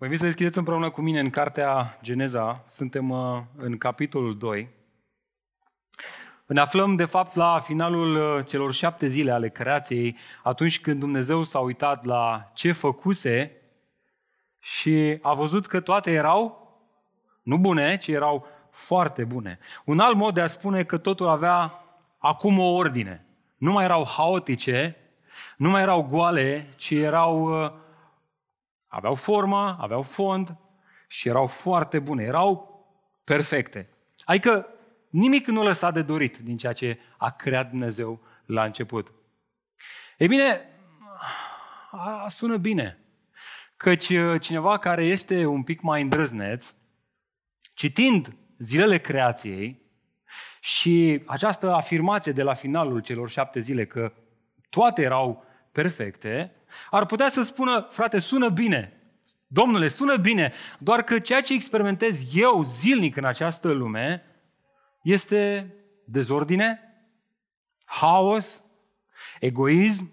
Vă invit să deschideți împreună cu mine în cartea Geneza. Suntem uh, în capitolul 2. Ne aflăm, de fapt, la finalul uh, celor șapte zile ale creației, atunci când Dumnezeu s-a uitat la ce făcuse și a văzut că toate erau nu bune, ci erau foarte bune. Un alt mod de a spune că totul avea acum o ordine. Nu mai erau haotice, nu mai erau goale, ci erau uh, Aveau formă, aveau fond și erau foarte bune, erau perfecte. Adică nimic nu lăsa de dorit din ceea ce a creat Dumnezeu la început. Ei bine, a, sună bine. Căci uh, cineva care este un pic mai îndrăzneț, citind zilele creației și această afirmație de la finalul celor șapte zile că toate erau perfecte, ar putea să spună, frate, sună bine. Domnule, sună bine, doar că ceea ce experimentez eu zilnic în această lume este dezordine, haos, egoism,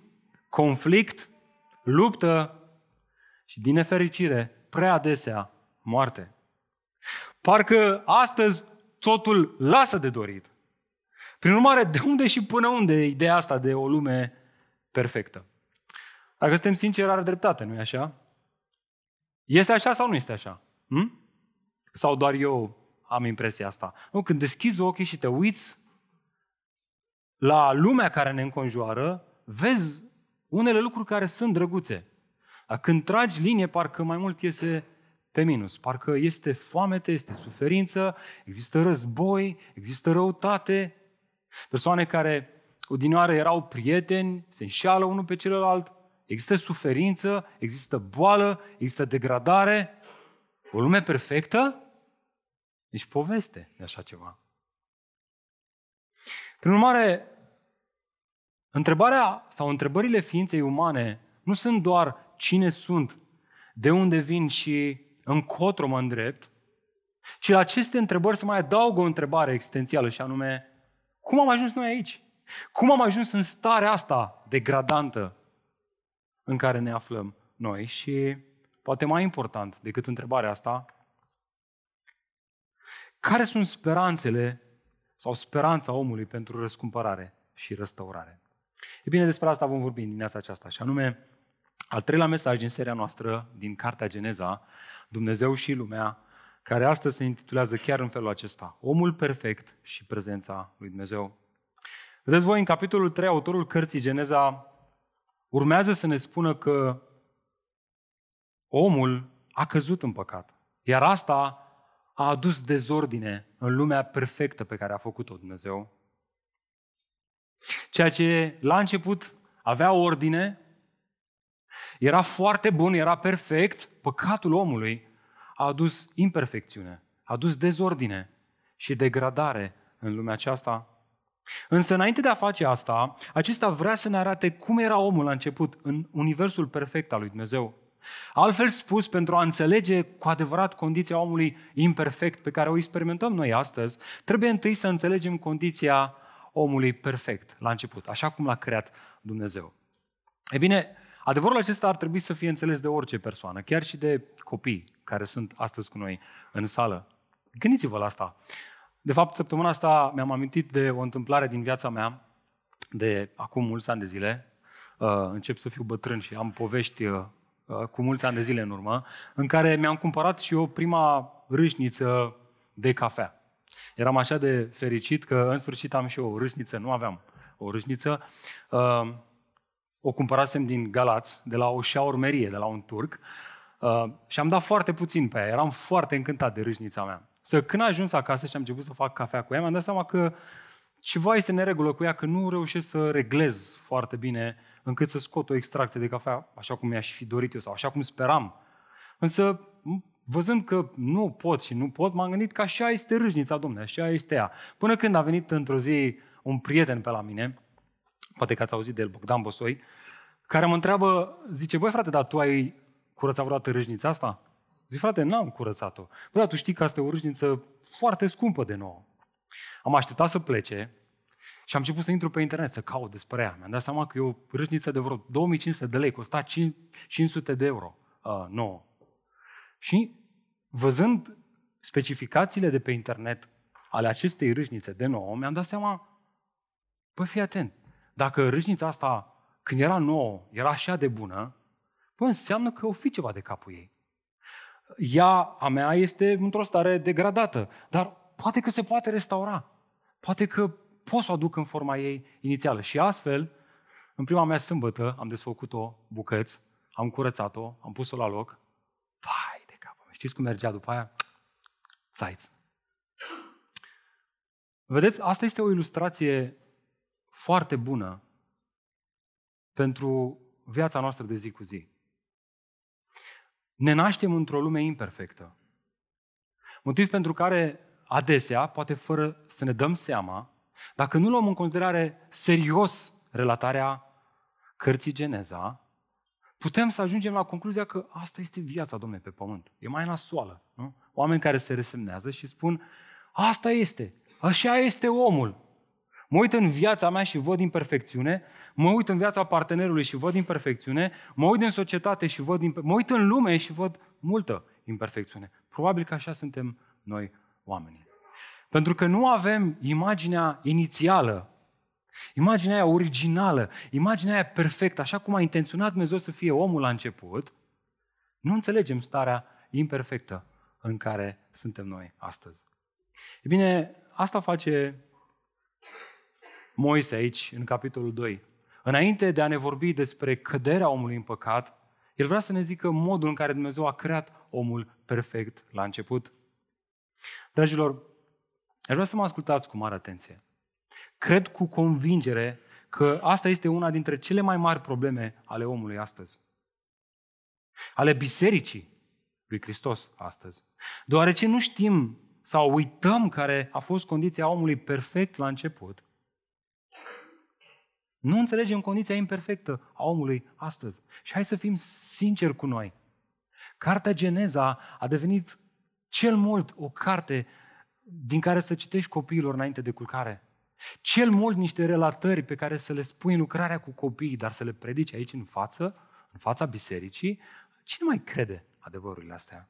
conflict, luptă și, din nefericire, prea adesea, moarte. Parcă astăzi totul lasă de dorit. Prin urmare, de unde și până unde ideea asta de o lume perfectă? Dacă suntem sinceri, are dreptate, nu-i așa? Este așa sau nu este așa? Hm? Sau doar eu am impresia asta? Nu, când deschizi ochii și te uiți la lumea care ne înconjoară, vezi unele lucruri care sunt drăguțe. Dar când tragi linie, parcă mai mult iese pe minus. Parcă este foamete, este suferință, există război, există răutate. Persoane care odinioară erau prieteni, se înșeală unul pe celălalt, Există suferință, există boală, există degradare. O lume perfectă? Nici poveste de așa ceva. Prin urmare, întrebarea sau întrebările ființei umane nu sunt doar cine sunt, de unde vin și încotro mă îndrept, ci la aceste întrebări să mai adaugă o întrebare existențială și anume, cum am ajuns noi aici? Cum am ajuns în starea asta degradantă în care ne aflăm noi și, poate mai important decât întrebarea asta, care sunt speranțele sau speranța omului pentru răscumpărare și restaurare? E bine, despre asta vom vorbi în dimineața aceasta, și anume al treilea mesaj din seria noastră, din Cartea Geneza, Dumnezeu și lumea, care astăzi se intitulează chiar în felul acesta, Omul perfect și prezența lui Dumnezeu. Vedeți voi, în capitolul 3, autorul cărții Geneza urmează să ne spună că omul a căzut în păcat. Iar asta a adus dezordine în lumea perfectă pe care a făcut-o Dumnezeu. Ceea ce la început avea ordine, era foarte bun, era perfect, păcatul omului a adus imperfecțiune, a adus dezordine și degradare în lumea aceasta. Însă înainte de a face asta, acesta vrea să ne arate cum era omul la început, în universul perfect al lui Dumnezeu. Altfel spus, pentru a înțelege cu adevărat condiția omului imperfect pe care o experimentăm noi astăzi, trebuie întâi să înțelegem condiția omului perfect la început, așa cum l-a creat Dumnezeu. E bine, adevărul acesta ar trebui să fie înțeles de orice persoană, chiar și de copii care sunt astăzi cu noi în sală. Gândiți-vă la asta. De fapt, săptămâna asta mi-am amintit de o întâmplare din viața mea, de acum mulți ani de zile. Uh, încep să fiu bătrân și am povești uh, uh, cu mulți ani de zile în urmă, în care mi-am cumpărat și eu prima râșniță de cafea. Eram așa de fericit că în sfârșit am și eu o râșniță, nu aveam o râșniță. O cumpărasem din Galați, de la o șaurmerie, de la un turc, și am dat foarte puțin pe ea. Eram foarte încântat de râșnița mea. Să când a ajuns acasă și am început să fac cafea cu ea, mi-am dat seama că ceva este neregulă cu ea, că nu reușesc să reglez foarte bine încât să scot o extracție de cafea așa cum mi-aș fi dorit eu sau așa cum speram. Însă, văzând că nu pot și nu pot, m-am gândit că așa este râșnița, domnule, așa este ea. Până când a venit într-o zi un prieten pe la mine, poate că ați auzit de el, Bogdan Bosoi, care mă întreabă, zice, băi frate, dar tu ai curățat vreodată râșnița asta? Zic, frate, n-am curățat-o. Bă, dar tu știi că asta e o râșniță foarte scumpă de nouă. Am așteptat să plece și am început să intru pe internet să caut despre ea. Mi-am dat seama că e o râșniță de vreo 2500 de lei, costa 500 de euro uh, nouă. Și văzând specificațiile de pe internet ale acestei râșnițe de nouă, mi-am dat seama, păi fii atent, dacă râșnița asta, când era nouă, era așa de bună, păi înseamnă că o fi ceva de capul ei. Ea, a mea, este într-o stare degradată, dar poate că se poate restaura. Poate că pot să o aduc în forma ei inițială. Și astfel, în prima mea sâmbătă, am desfăcut-o bucăți, am curățat-o, am pus-o la loc. Vai de capă! Știți cum mergea după aia? Țaiț. Vedeți, asta este o ilustrație foarte bună pentru viața noastră de zi cu zi. Ne naștem într-o lume imperfectă. Motiv pentru care adesea, poate fără să ne dăm seama, dacă nu luăm în considerare serios relatarea cărții Geneza, putem să ajungem la concluzia că asta este viața, domne, pe pământ. E mai nasoală. Nu? Oameni care se resemnează și spun, asta este, așa este omul. Mă uit în viața mea și văd imperfecțiune, mă uit în viața partenerului și văd imperfecțiune, mă uit în societate și văd imper- mă uit în lume și văd multă imperfecțiune. Probabil că așa suntem noi oamenii. Pentru că nu avem imaginea inițială, imaginea aia originală, imaginea aia perfectă, așa cum a intenționat Dumnezeu să fie omul la început, nu înțelegem starea imperfectă în care suntem noi astăzi. E bine, asta face Moise aici, în capitolul 2. Înainte de a ne vorbi despre căderea omului în păcat, el vrea să ne zică modul în care Dumnezeu a creat omul perfect la început. Dragilor, aș vrea să mă ascultați cu mare atenție. Cred cu convingere că asta este una dintre cele mai mari probleme ale omului astăzi. Ale bisericii lui Hristos astăzi. Deoarece nu știm sau uităm care a fost condiția omului perfect la început, nu înțelegem condiția imperfectă a omului astăzi. Și hai să fim sinceri cu noi. Cartea Geneza a devenit cel mult o carte din care să citești copiilor înainte de culcare. Cel mult niște relatări pe care să le spui în lucrarea cu copiii, dar să le predici aici în față, în fața bisericii, cine mai crede adevărurile astea?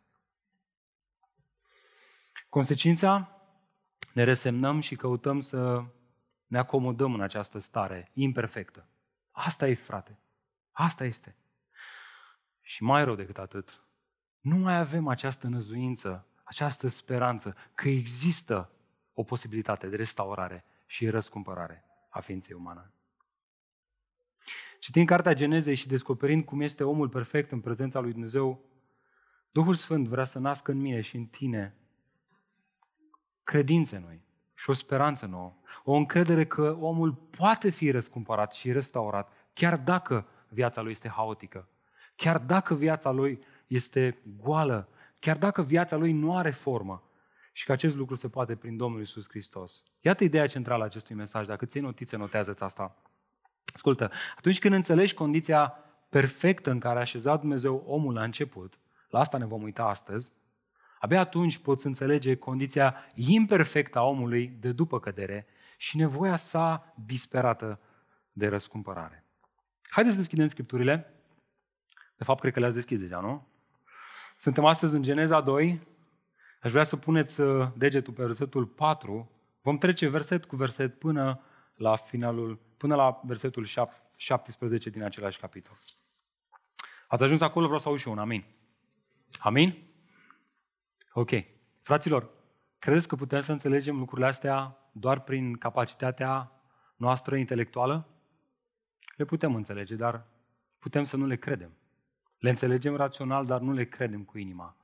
Consecința? Ne resemnăm și căutăm să ne acomodăm în această stare imperfectă. Asta e, frate. Asta este. Și mai rău decât atât, nu mai avem această năzuință, această speranță că există o posibilitate de restaurare și răscumpărare a ființei umane. Citind Cartea Genezei și descoperind cum este omul perfect în prezența lui Dumnezeu, Duhul Sfânt vrea să nască în mine și în tine credințe noi și o speranță nouă. O încredere că omul poate fi răscumpărat și restaurat, chiar dacă viața lui este haotică, chiar dacă viața lui este goală, chiar dacă viața lui nu are formă și că acest lucru se poate prin Domnul Isus Hristos. Iată ideea centrală a acestui mesaj. Dacă ții notițe, notează-ți asta. Ascultă, atunci când înțelegi condiția perfectă în care a așezat Dumnezeu omul la început, la asta ne vom uita astăzi, abia atunci poți înțelege condiția imperfectă a omului de după cădere și nevoia sa disperată de răscumpărare. Haideți să deschidem Scripturile. De fapt, cred că le-ați deschis deja, nu? Suntem astăzi în Geneza 2. Aș vrea să puneți uh, degetul pe versetul 4. Vom trece verset cu verset până la finalul, până la versetul 17 din același capitol. Ați ajuns acolo, vreau să aud și un amin. Amin? Ok. Fraților, credeți că putem să înțelegem lucrurile astea doar prin capacitatea noastră intelectuală? Le putem înțelege, dar putem să nu le credem. Le înțelegem rațional, dar nu le credem cu inima.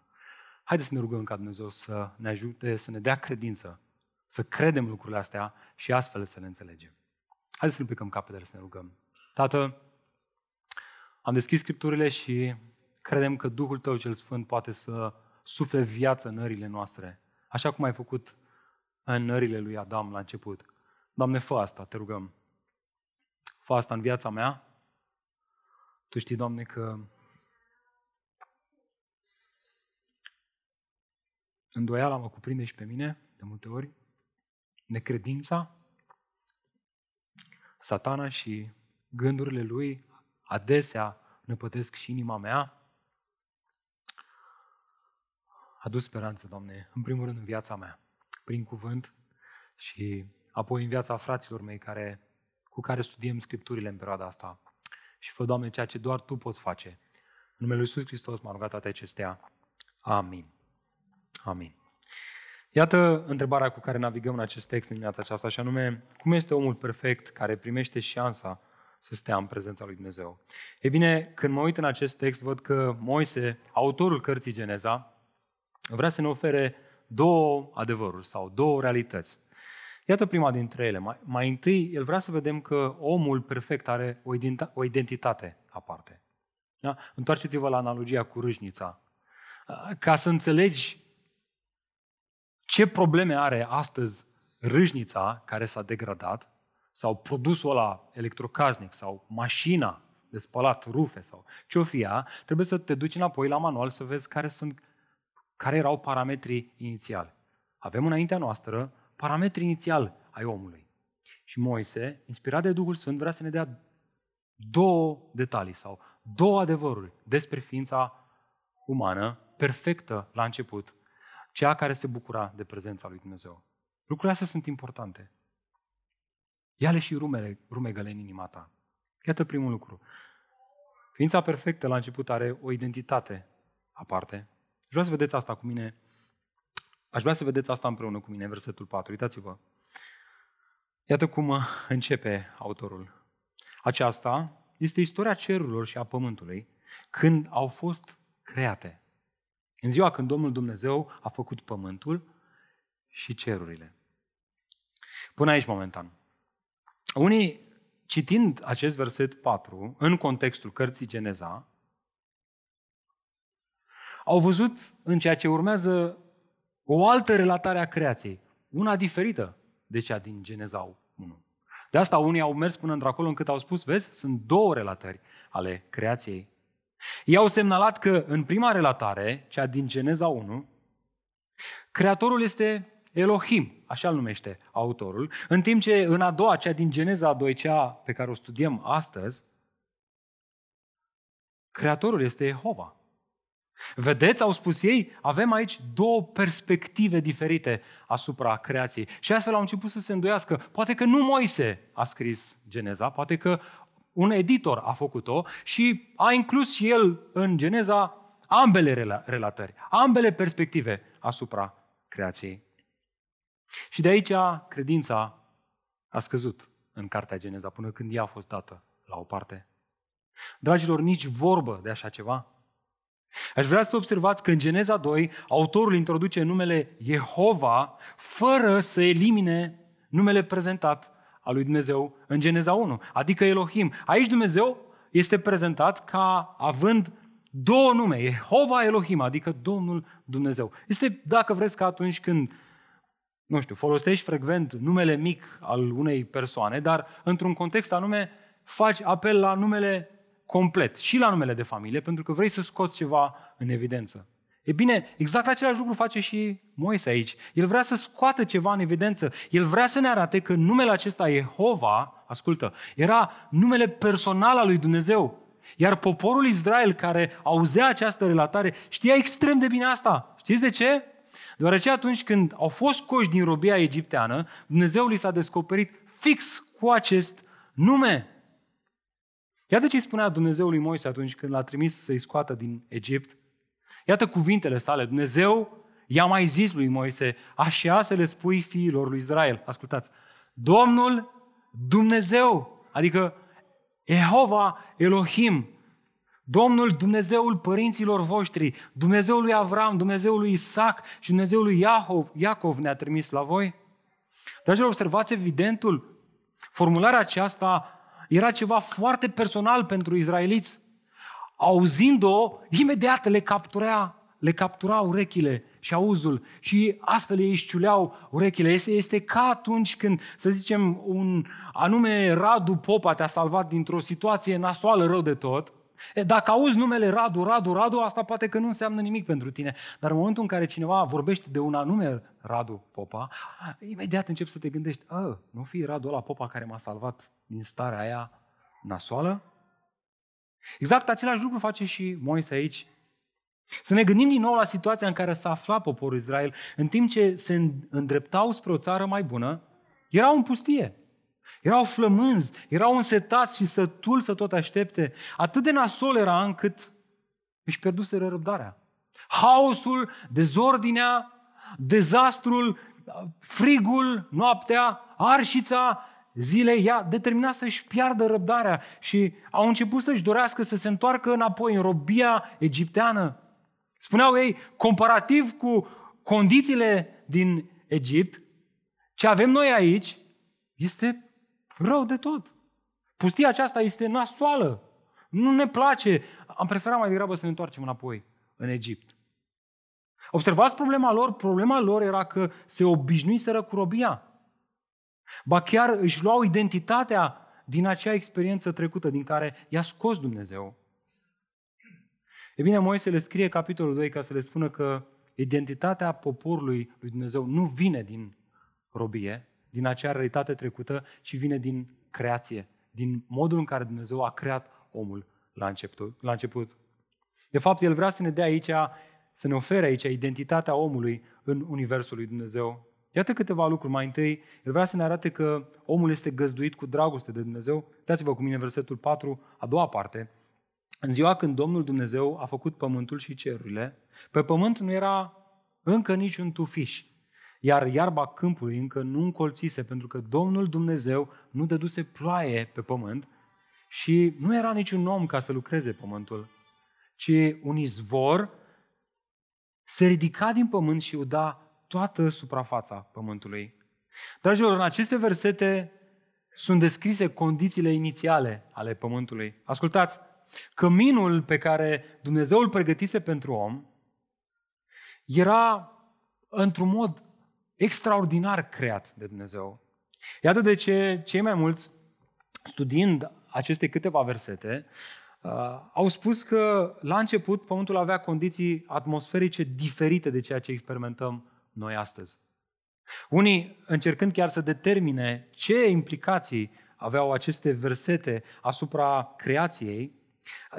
Haideți să ne rugăm ca Dumnezeu să ne ajute, să ne dea credință, să credem lucrurile astea și astfel să le înțelegem. Haideți să ne plecăm capetele să ne rugăm. Tată, am deschis Scripturile și credem că Duhul Tău cel Sfânt poate să sufle viață în nările noastre, așa cum ai făcut în nările lui Adam la început. Doamne, fă asta, te rugăm. Fă asta în viața mea. Tu știi, Doamne, că îndoiala mă cuprinde și pe mine, de multe ori, necredința, satana și gândurile lui adesea năpătesc și inima mea. adus speranță, Doamne, în primul rând în viața mea, prin cuvânt și apoi în viața fraților mei care, cu care studiem Scripturile în perioada asta. Și fă, Doamne, ceea ce doar Tu poți face. În numele Lui Iisus Hristos m-a rugat toate acestea. Amin. Amin. Iată întrebarea cu care navigăm în acest text în dimineața aceasta, și anume, cum este omul perfect care primește șansa să stea în prezența lui Dumnezeu? E bine, când mă uit în acest text, văd că Moise, autorul cărții Geneza, vrea să ne ofere două adevăruri sau două realități. Iată prima dintre ele. Mai, mai întâi, el vrea să vedem că omul perfect are o identitate aparte. Da? Întoarceți-vă la analogia cu râșnița. Ca să înțelegi ce probleme are astăzi râșnița care s-a degradat, sau produsul ăla electrocasnic, sau mașina de spălat rufe, sau ce o fi ea, trebuie să te duci înapoi la manual să vezi care, sunt, care erau parametrii inițiali. Avem înaintea noastră parametrii inițiali ai omului. Și Moise, inspirat de Duhul Sfânt, vrea să ne dea două detalii sau două adevăruri despre ființa umană, perfectă la început, cea care se bucura de prezența lui Dumnezeu. Lucrurile astea sunt importante. Ia-le și rumele, rumegăle în inima ta. Iată primul lucru. Ființa perfectă la început are o identitate aparte. Aș vrea să vedeți asta cu mine. Aș vrea să vedeți asta împreună cu mine, versetul 4. Uitați-vă. Iată cum începe autorul. Aceasta este istoria cerurilor și a pământului când au fost create. În ziua când Domnul Dumnezeu a făcut pământul și cerurile. Până aici momentan. Unii, citind acest verset 4, în contextul cărții Geneza, au văzut în ceea ce urmează o altă relatare a creației, una diferită de cea din Geneza 1. De asta unii au mers până într-acolo încât au spus, vezi, sunt două relatări ale creației ei au semnalat că în prima relatare, cea din Geneza 1, Creatorul este Elohim, așa îl numește autorul, în timp ce în a doua, cea din Geneza 2, cea pe care o studiem astăzi, Creatorul este Jehova. Vedeți, au spus ei, avem aici două perspective diferite asupra creației. Și astfel au început să se îndoiască. Poate că nu Moise a scris Geneza, poate că un editor a făcut-o și a inclus și el în Geneza ambele relatări, ambele perspective asupra creației. Și de aici credința a scăzut în Cartea Geneza până când ea a fost dată la o parte. Dragilor, nici vorbă de așa ceva. Aș vrea să observați că în Geneza 2 autorul introduce numele Jehova fără să elimine numele prezentat al lui Dumnezeu în Geneza 1, adică Elohim. Aici Dumnezeu este prezentat ca având două nume, Jehova Elohim, adică Domnul Dumnezeu. Este, dacă vreți, ca atunci când, nu știu, folosești frecvent numele mic al unei persoane, dar într-un context anume faci apel la numele complet și la numele de familie, pentru că vrei să scoți ceva în evidență. E bine, exact același lucru face și Moise aici. El vrea să scoată ceva în evidență. El vrea să ne arate că numele acesta, Jehova, ascultă, era numele personal al lui Dumnezeu. Iar poporul Israel care auzea această relatare știa extrem de bine asta. Știți de ce? Deoarece atunci când au fost coși din robia egipteană, Dumnezeu li s-a descoperit fix cu acest nume. Iată ce spunea Dumnezeu lui Moise atunci când l-a trimis să-i scoată din Egipt Iată cuvintele sale. Dumnezeu i-a mai zis lui Moise, așa să le spui fiilor lui Israel. Ascultați. Domnul Dumnezeu, adică Jehova Elohim, Domnul Dumnezeul părinților voștri, Dumnezeul lui Avram, Dumnezeul lui Isaac și Dumnezeul lui Iacov, Iacov ne-a trimis la voi? Dragilor, observați evidentul. Formularea aceasta era ceva foarte personal pentru izraeliți. Auzind-o, imediat le captura, le captura urechile și auzul. Și astfel ei își ciuleau urechile. Este, este ca atunci când, să zicem, un anume Radu Popa te-a salvat dintr-o situație nasoală rău de tot, dacă auzi numele Radu, Radu, Radu, asta poate că nu înseamnă nimic pentru tine. Dar în momentul în care cineva vorbește de un anume Radu Popa, imediat începi să te gândești, ă, nu fi Radu ăla Popa care m-a salvat din starea aia nasoală? Exact același lucru face și Moise aici. Să ne gândim din nou la situația în care s-a aflat poporul Israel în timp ce se îndreptau spre o țară mai bună, erau în pustie. Erau flămânzi, erau însetați și sătul să tot aștepte. Atât de nasol era încât își pierduseră răbdarea. Haosul, dezordinea, dezastrul, frigul, noaptea, arșița zilei i-a determinat să-și piardă răbdarea și au început să-și dorească să se întoarcă înapoi în robia egipteană. Spuneau ei, comparativ cu condițiile din Egipt, ce avem noi aici este rău de tot. Pustia aceasta este nasoală. Nu ne place. Am preferat mai degrabă să ne întoarcem înapoi în Egipt. Observați problema lor? Problema lor era că se obișnuiseră cu robia. Ba chiar își luau identitatea din acea experiență trecută din care i-a scos Dumnezeu. E bine, Moise le scrie capitolul 2 ca să le spună că identitatea poporului lui Dumnezeu nu vine din robie, din acea realitate trecută, ci vine din creație, din modul în care Dumnezeu a creat omul la început. La început. De fapt, El vrea să ne dea aici, să ne ofere aici identitatea omului în Universul lui Dumnezeu. Iată câteva lucruri. Mai întâi, El vrea să ne arate că omul este găzduit cu dragoste de Dumnezeu. Dați-vă cu mine versetul 4, a doua parte. În ziua când Domnul Dumnezeu a făcut pământul și cerurile, pe pământ nu era încă niciun tufiș, iar iarba câmpului încă nu încolțise, pentru că Domnul Dumnezeu nu dăduse ploaie pe pământ și nu era niciun om ca să lucreze pământul, ci un izvor se ridica din pământ și uda toată suprafața pământului. Dragilor, în aceste versete sunt descrise condițiile inițiale ale pământului. Ascultați, căminul pe care Dumnezeu îl pregătise pentru om era într-un mod extraordinar creat de Dumnezeu. Iată de ce cei mai mulți, studiind aceste câteva versete, uh, au spus că la început Pământul avea condiții atmosferice diferite de ceea ce experimentăm noi astăzi. Unii încercând chiar să determine ce implicații aveau aceste versete asupra creației,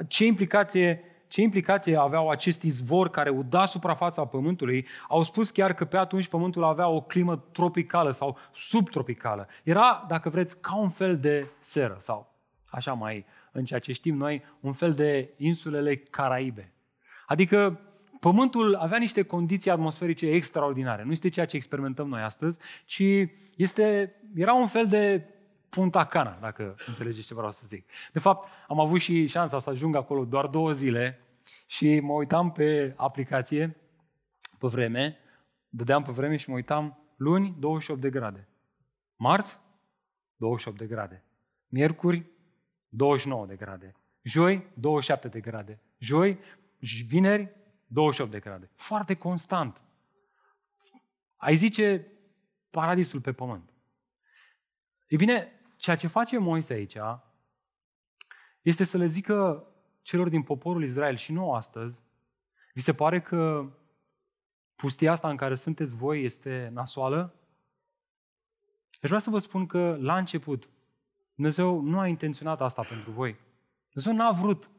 ce implicație, ce implicație aveau acest izvor care uda suprafața Pământului, au spus chiar că pe atunci Pământul avea o climă tropicală sau subtropicală. Era, dacă vreți, ca un fel de seră sau, așa mai în ceea ce știm noi, un fel de insulele Caraibe. Adică Pământul avea niște condiții atmosferice extraordinare. Nu este ceea ce experimentăm noi astăzi, ci este, era un fel de Punta Cana, dacă înțelegeți ce vreau să zic. De fapt, am avut și șansa să ajung acolo doar două zile și mă uitam pe aplicație, pe vreme, dădeam pe vreme și mă uitam luni 28 de grade. Marți 28 de grade. Miercuri 29 de grade. Joi 27 de grade. Joi, vineri 28 de grade. Foarte constant. Ai zice paradisul pe pământ. Ei bine, ceea ce face Moise aici este să le zică celor din poporul Israel și nu astăzi, vi se pare că pustia asta în care sunteți voi este nasoală? Aș vrea să vă spun că la început Dumnezeu nu a intenționat asta pentru voi. Dumnezeu n-a vrut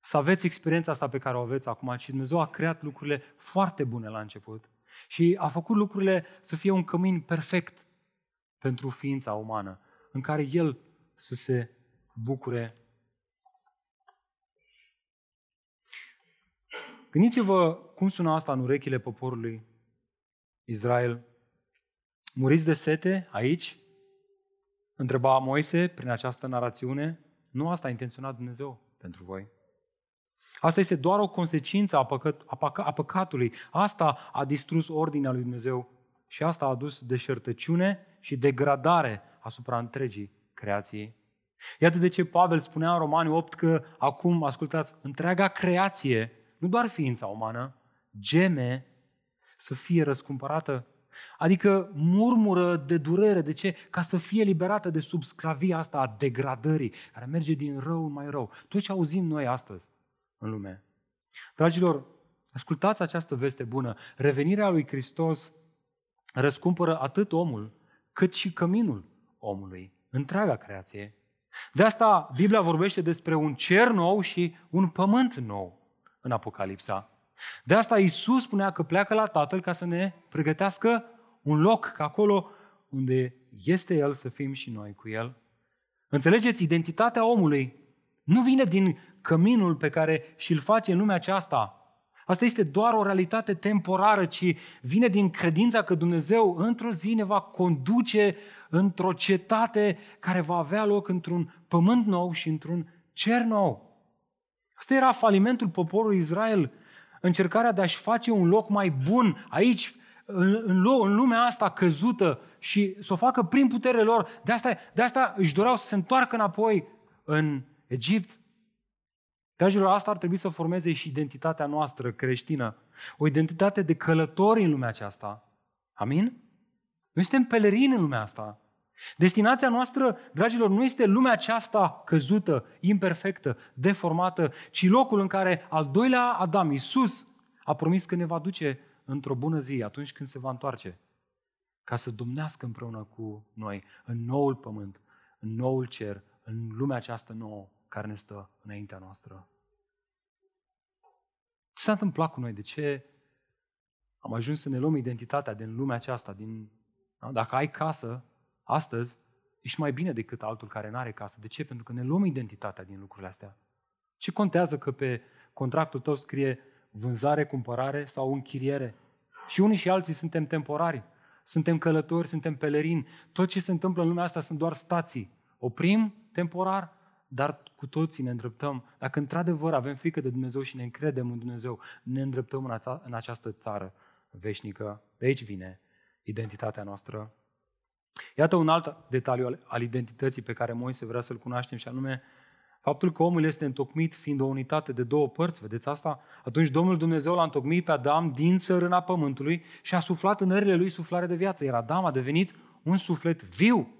să aveți experiența asta pe care o aveți acum, ci Dumnezeu a creat lucrurile foarte bune la început și a făcut lucrurile să fie un cămin perfect pentru ființa umană, în care El să se bucure. Gândiți-vă cum sună asta în urechile poporului Israel. Muriți de sete aici? Întreba Moise prin această narațiune. Nu asta a intenționat Dumnezeu pentru voi. Asta este doar o consecință a, păcat, a, păca, a păcatului. Asta a distrus ordinea lui Dumnezeu și asta a adus deșertăciune și degradare asupra întregii creației. Iată de ce Pavel spunea în Romani 8 că acum, ascultați, întreaga creație, nu doar ființa umană, geme să fie răscumpărată. Adică murmură de durere. De ce? Ca să fie liberată de sub sclavia asta a degradării, care merge din rău în mai rău. Tot ce auzim noi astăzi în lume. Dragilor, ascultați această veste bună. Revenirea lui Hristos răscumpără atât omul, cât și căminul omului, întreaga creație. De asta Biblia vorbește despre un cer nou și un pământ nou. în Apocalipsa. De asta Isus spunea că pleacă la Tatăl ca să ne pregătească un loc, ca acolo unde este El să fim și noi cu El. Înțelegeți, identitatea omului nu vine din căminul pe care și-l face în lumea aceasta. Asta este doar o realitate temporară, ci vine din credința că Dumnezeu într-o zi ne va conduce într-o cetate care va avea loc într-un pământ nou și într-un cer nou. Asta era falimentul poporului Israel, încercarea de a-și face un loc mai bun aici, în, în, în lumea asta căzută și să o facă prin puterea lor. De asta, de asta își doreau să se întoarcă înapoi în Egipt. Dragilor, asta ar trebui să formeze și identitatea noastră creștină. O identitate de călători în lumea aceasta. Amin? Noi suntem pelerini în lumea asta. Destinația noastră, dragilor, nu este lumea aceasta căzută, imperfectă, deformată, ci locul în care al doilea Adam, Iisus, a promis că ne va duce într-o bună zi, atunci când se va întoarce, ca să domnească împreună cu noi în noul pământ, în noul cer, în lumea aceasta nouă care ne stă înaintea noastră. Ce s-a întâmplat cu noi? De ce am ajuns să ne luăm identitatea din lumea aceasta? Din, da? Dacă ai casă, astăzi, ești mai bine decât altul care nu are casă. De ce? Pentru că ne luăm identitatea din lucrurile astea. Ce contează că pe contractul tău scrie vânzare, cumpărare sau închiriere? Și unii și alții suntem temporari. Suntem călători, suntem pelerini. Tot ce se întâmplă în lumea asta sunt doar stații. Oprim temporar, dar cu toții ne îndreptăm. Dacă într-adevăr avem frică de Dumnezeu și ne încredem în Dumnezeu, ne îndreptăm în, această țară veșnică. De aici vine identitatea noastră. Iată un alt detaliu al identității pe care Moise vrea să-l cunoaștem și anume faptul că omul este întocmit fiind o unitate de două părți, vedeți asta? Atunci Domnul Dumnezeu l-a întocmit pe Adam din țărâna pământului și a suflat în ările lui suflare de viață, iar Adam a devenit un suflet viu.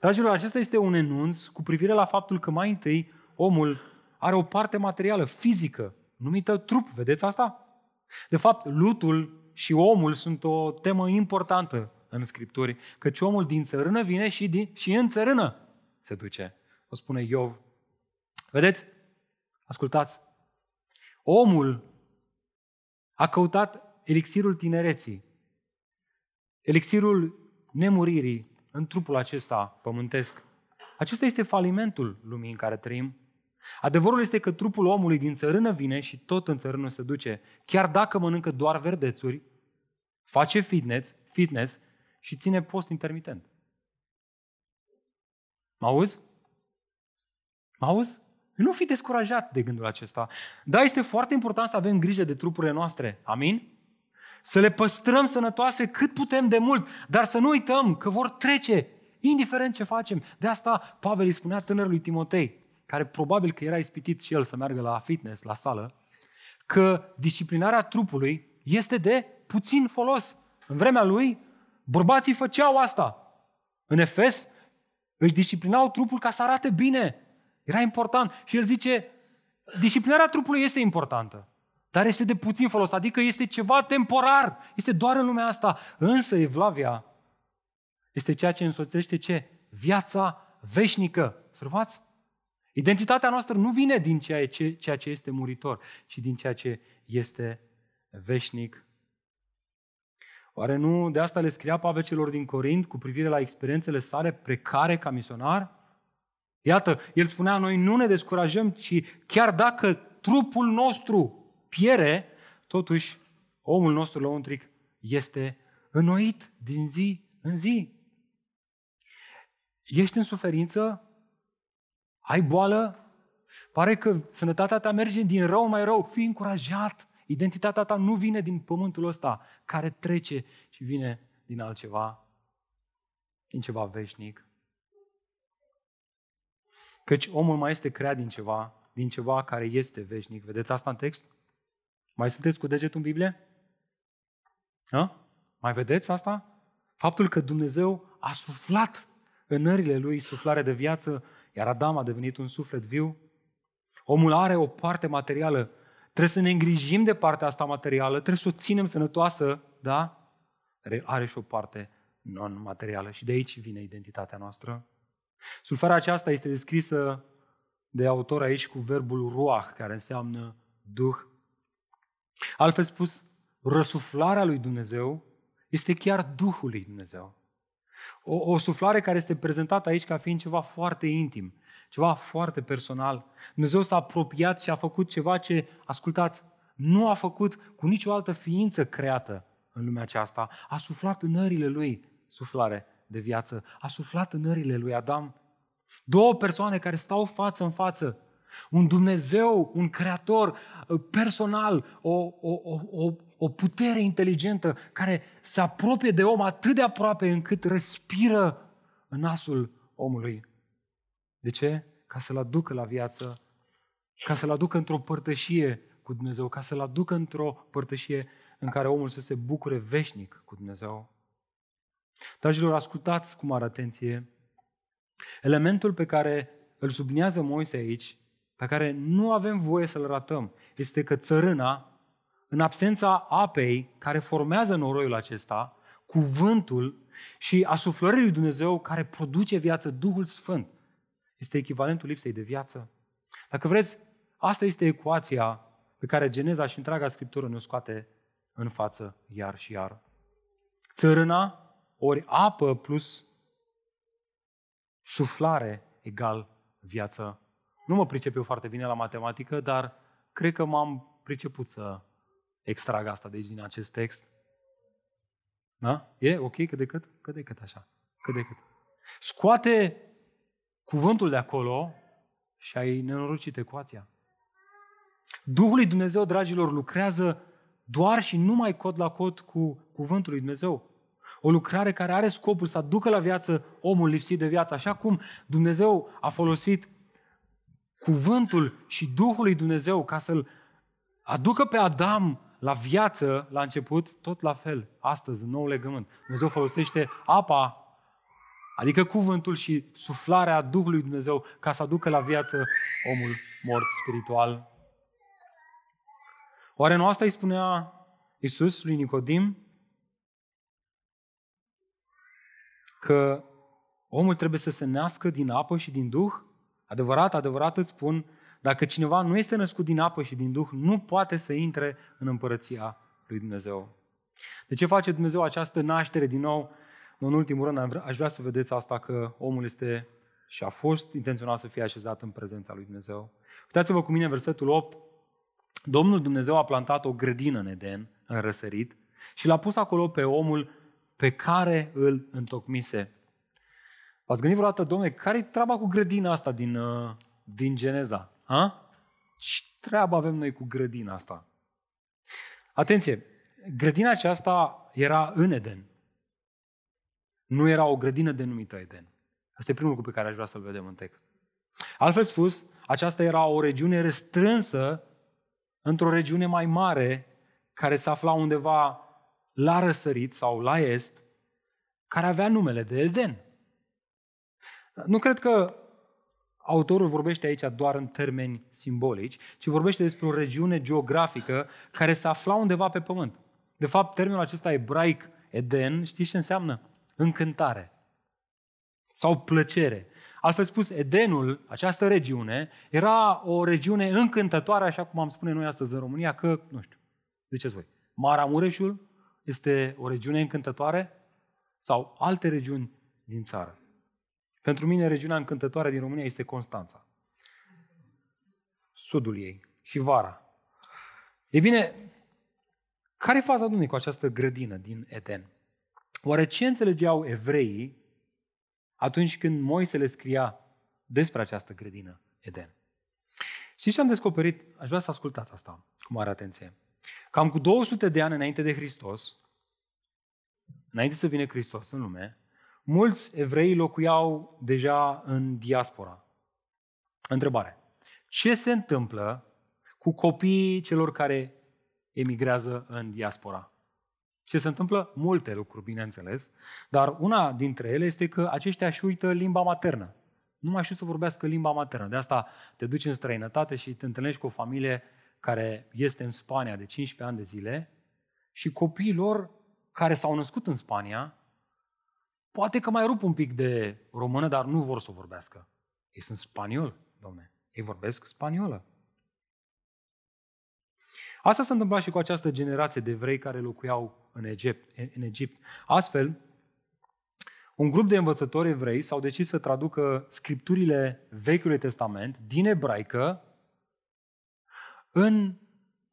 Dragilor, acesta este un enunț cu privire la faptul că mai întâi omul are o parte materială, fizică, numită trup. Vedeți asta? De fapt, lutul și omul sunt o temă importantă în Scripturi, căci omul din țărână vine și, din, și în țărână se duce. O spune Iov. Vedeți? Ascultați. Omul a căutat elixirul tinereții, elixirul nemuririi, în trupul acesta pământesc. Acesta este falimentul lumii în care trăim. Adevărul este că trupul omului din țărână vine și tot în țărână se duce. Chiar dacă mănâncă doar verdețuri, face fitness, fitness și ține post intermitent. Mă auzi? Mă auzi? Nu fi descurajat de gândul acesta. Da, este foarte important să avem grijă de trupurile noastre. Amin? Să le păstrăm sănătoase cât putem de mult, dar să nu uităm că vor trece, indiferent ce facem. De asta Pavel îi spunea tânărului Timotei, care probabil că era ispitit și el să meargă la fitness, la sală, că disciplinarea trupului este de puțin folos. În vremea lui, bărbații făceau asta. În Efes, își disciplinau trupul ca să arate bine. Era important. Și el zice, disciplinarea trupului este importantă. Dar este de puțin folos, adică este ceva temporar, este doar în lumea asta. Însă Evlavia este ceea ce însoțește ce? Viața veșnică. Observați? Identitatea noastră nu vine din ceea ce, ceea ce este muritor, ci din ceea ce este veșnic. Oare nu de asta le scria Pavel celor din Corint cu privire la experiențele sale precare ca misionar? Iată, el spunea, noi nu ne descurajăm, ci chiar dacă trupul nostru piere, totuși omul nostru lăuntric este înnoit din zi în zi. Ești în suferință? Ai boală? Pare că sănătatea ta merge din rău mai rău. Fii încurajat. Identitatea ta nu vine din pământul ăsta care trece și vine din altceva, din ceva veșnic. Căci omul mai este creat din ceva, din ceva care este veșnic. Vedeți asta în text? Mai sunteți cu degetul în Biblie? Ha? Mai vedeți asta? Faptul că Dumnezeu a suflat în nările lui suflare de viață, iar Adam a devenit un suflet viu. Omul are o parte materială. Trebuie să ne îngrijim de partea asta materială, trebuie să o ținem sănătoasă, da? Are și o parte non-materială și de aici vine identitatea noastră. Sulfarea aceasta este descrisă de autor aici cu verbul ruach, care înseamnă duh Altfel spus, răsuflarea lui Dumnezeu este chiar Duhul lui Dumnezeu. O, o suflare care este prezentată aici ca fiind ceva foarte intim, ceva foarte personal. Dumnezeu s-a apropiat și a făcut ceva ce, ascultați, nu a făcut cu nicio altă ființă creată în lumea aceasta. A suflat în nările lui suflare de viață. A suflat în nările lui Adam. Două persoane care stau față în față. Un Dumnezeu, un creator uh, personal, o, o, o, o putere inteligentă care se apropie de om atât de aproape încât respiră în nasul omului. De ce? Ca să-l aducă la viață, ca să-l aducă într-o părtășie cu Dumnezeu, ca să-l aducă într-o părtășie în care omul să se bucure veșnic cu Dumnezeu. Dragilor, ascultați cu mare atenție. Elementul pe care îl subliniază Moise aici, pe care nu avem voie să-l ratăm, este că țărâna, în absența apei care formează noroiul acesta, cuvântul și asuflării lui Dumnezeu care produce viață, Duhul Sfânt, este echivalentul lipsei de viață. Dacă vreți, asta este ecuația pe care Geneza și întreaga Scriptură ne scoate în față iar și iar. Țărâna ori apă plus suflare egal viață. Nu mă pricep eu foarte bine la matematică, dar cred că m-am priceput să extrag asta de aici din acest text. Da? E ok cât de cât? Cât de cât așa. Cât de cât. Scoate cuvântul de acolo și ai nenorocit ecuația. Duhul lui Dumnezeu, dragilor, lucrează doar și numai cod la cod cu cuvântul lui Dumnezeu. O lucrare care are scopul să aducă la viață omul lipsit de viață, așa cum Dumnezeu a folosit cuvântul și Duhul lui Dumnezeu ca să-l aducă pe Adam la viață la început, tot la fel, astăzi, în nou legământ. Dumnezeu folosește apa, adică cuvântul și suflarea Duhului Dumnezeu ca să aducă la viață omul mort spiritual. Oare nu asta îi spunea Iisus lui Nicodim? Că omul trebuie să se nască din apă și din Duh? Adevărat, adevărat îți spun, dacă cineva nu este născut din apă și din Duh, nu poate să intre în împărăția lui Dumnezeu. De ce face Dumnezeu această naștere din nou? În ultimul rând, aș vrea să vedeți asta că omul este și a fost intenționat să fie așezat în prezența lui Dumnezeu. Uitați-vă cu mine versetul 8. Domnul Dumnezeu a plantat o grădină în Eden, în răsărit, și l-a pus acolo pe omul pe care îl întocmise. V-ați gândit vreodată, domnule, care-i treaba cu grădina asta din, uh, din Geneza? Ha? Ce treabă avem noi cu grădina asta? Atenție, grădina aceasta era în Eden. Nu era o grădină denumită Eden. Asta e primul lucru pe care aș vrea să-l vedem în text. Altfel spus, aceasta era o regiune restrânsă într-o regiune mai mare care se afla undeva la răsărit sau la est, care avea numele de Eden. Nu cred că autorul vorbește aici doar în termeni simbolici, ci vorbește despre o regiune geografică care se afla undeva pe pământ. De fapt, termenul acesta ebraic, Eden, știți ce înseamnă? Încântare. Sau plăcere. Altfel spus, Edenul, această regiune, era o regiune încântătoare, așa cum am spune noi astăzi în România, că, nu știu, ziceți voi, Maramureșul este o regiune încântătoare sau alte regiuni din țară. Pentru mine, regiunea încântătoare din România este Constanța. Sudul ei și vara. E bine, care e faza Dumnezeu cu această grădină din Eden? Oare ce înțelegeau evreii atunci când Moise le scria despre această grădină Eden? Și ce am descoperit? Aș vrea să ascultați asta cu mare atenție. Cam cu 200 de ani înainte de Hristos, înainte să vină Hristos în lume, mulți evrei locuiau deja în diaspora. Întrebare. Ce se întâmplă cu copiii celor care emigrează în diaspora? Ce se întâmplă? Multe lucruri, bineînțeles, dar una dintre ele este că aceștia își uită limba maternă. Nu mai știu să vorbească limba maternă. De asta te duci în străinătate și te întâlnești cu o familie care este în Spania de 15 ani de zile și copiii lor care s-au născut în Spania Poate că mai rup un pic de română, dar nu vor să o vorbească. Ei sunt spaniol, domne. Ei vorbesc spaniolă. Asta s-a întâmplat și cu această generație de evrei care locuiau în Egipt. În Egipt. Astfel, un grup de învățători evrei s-au decis să traducă scripturile Vechiului Testament din ebraică în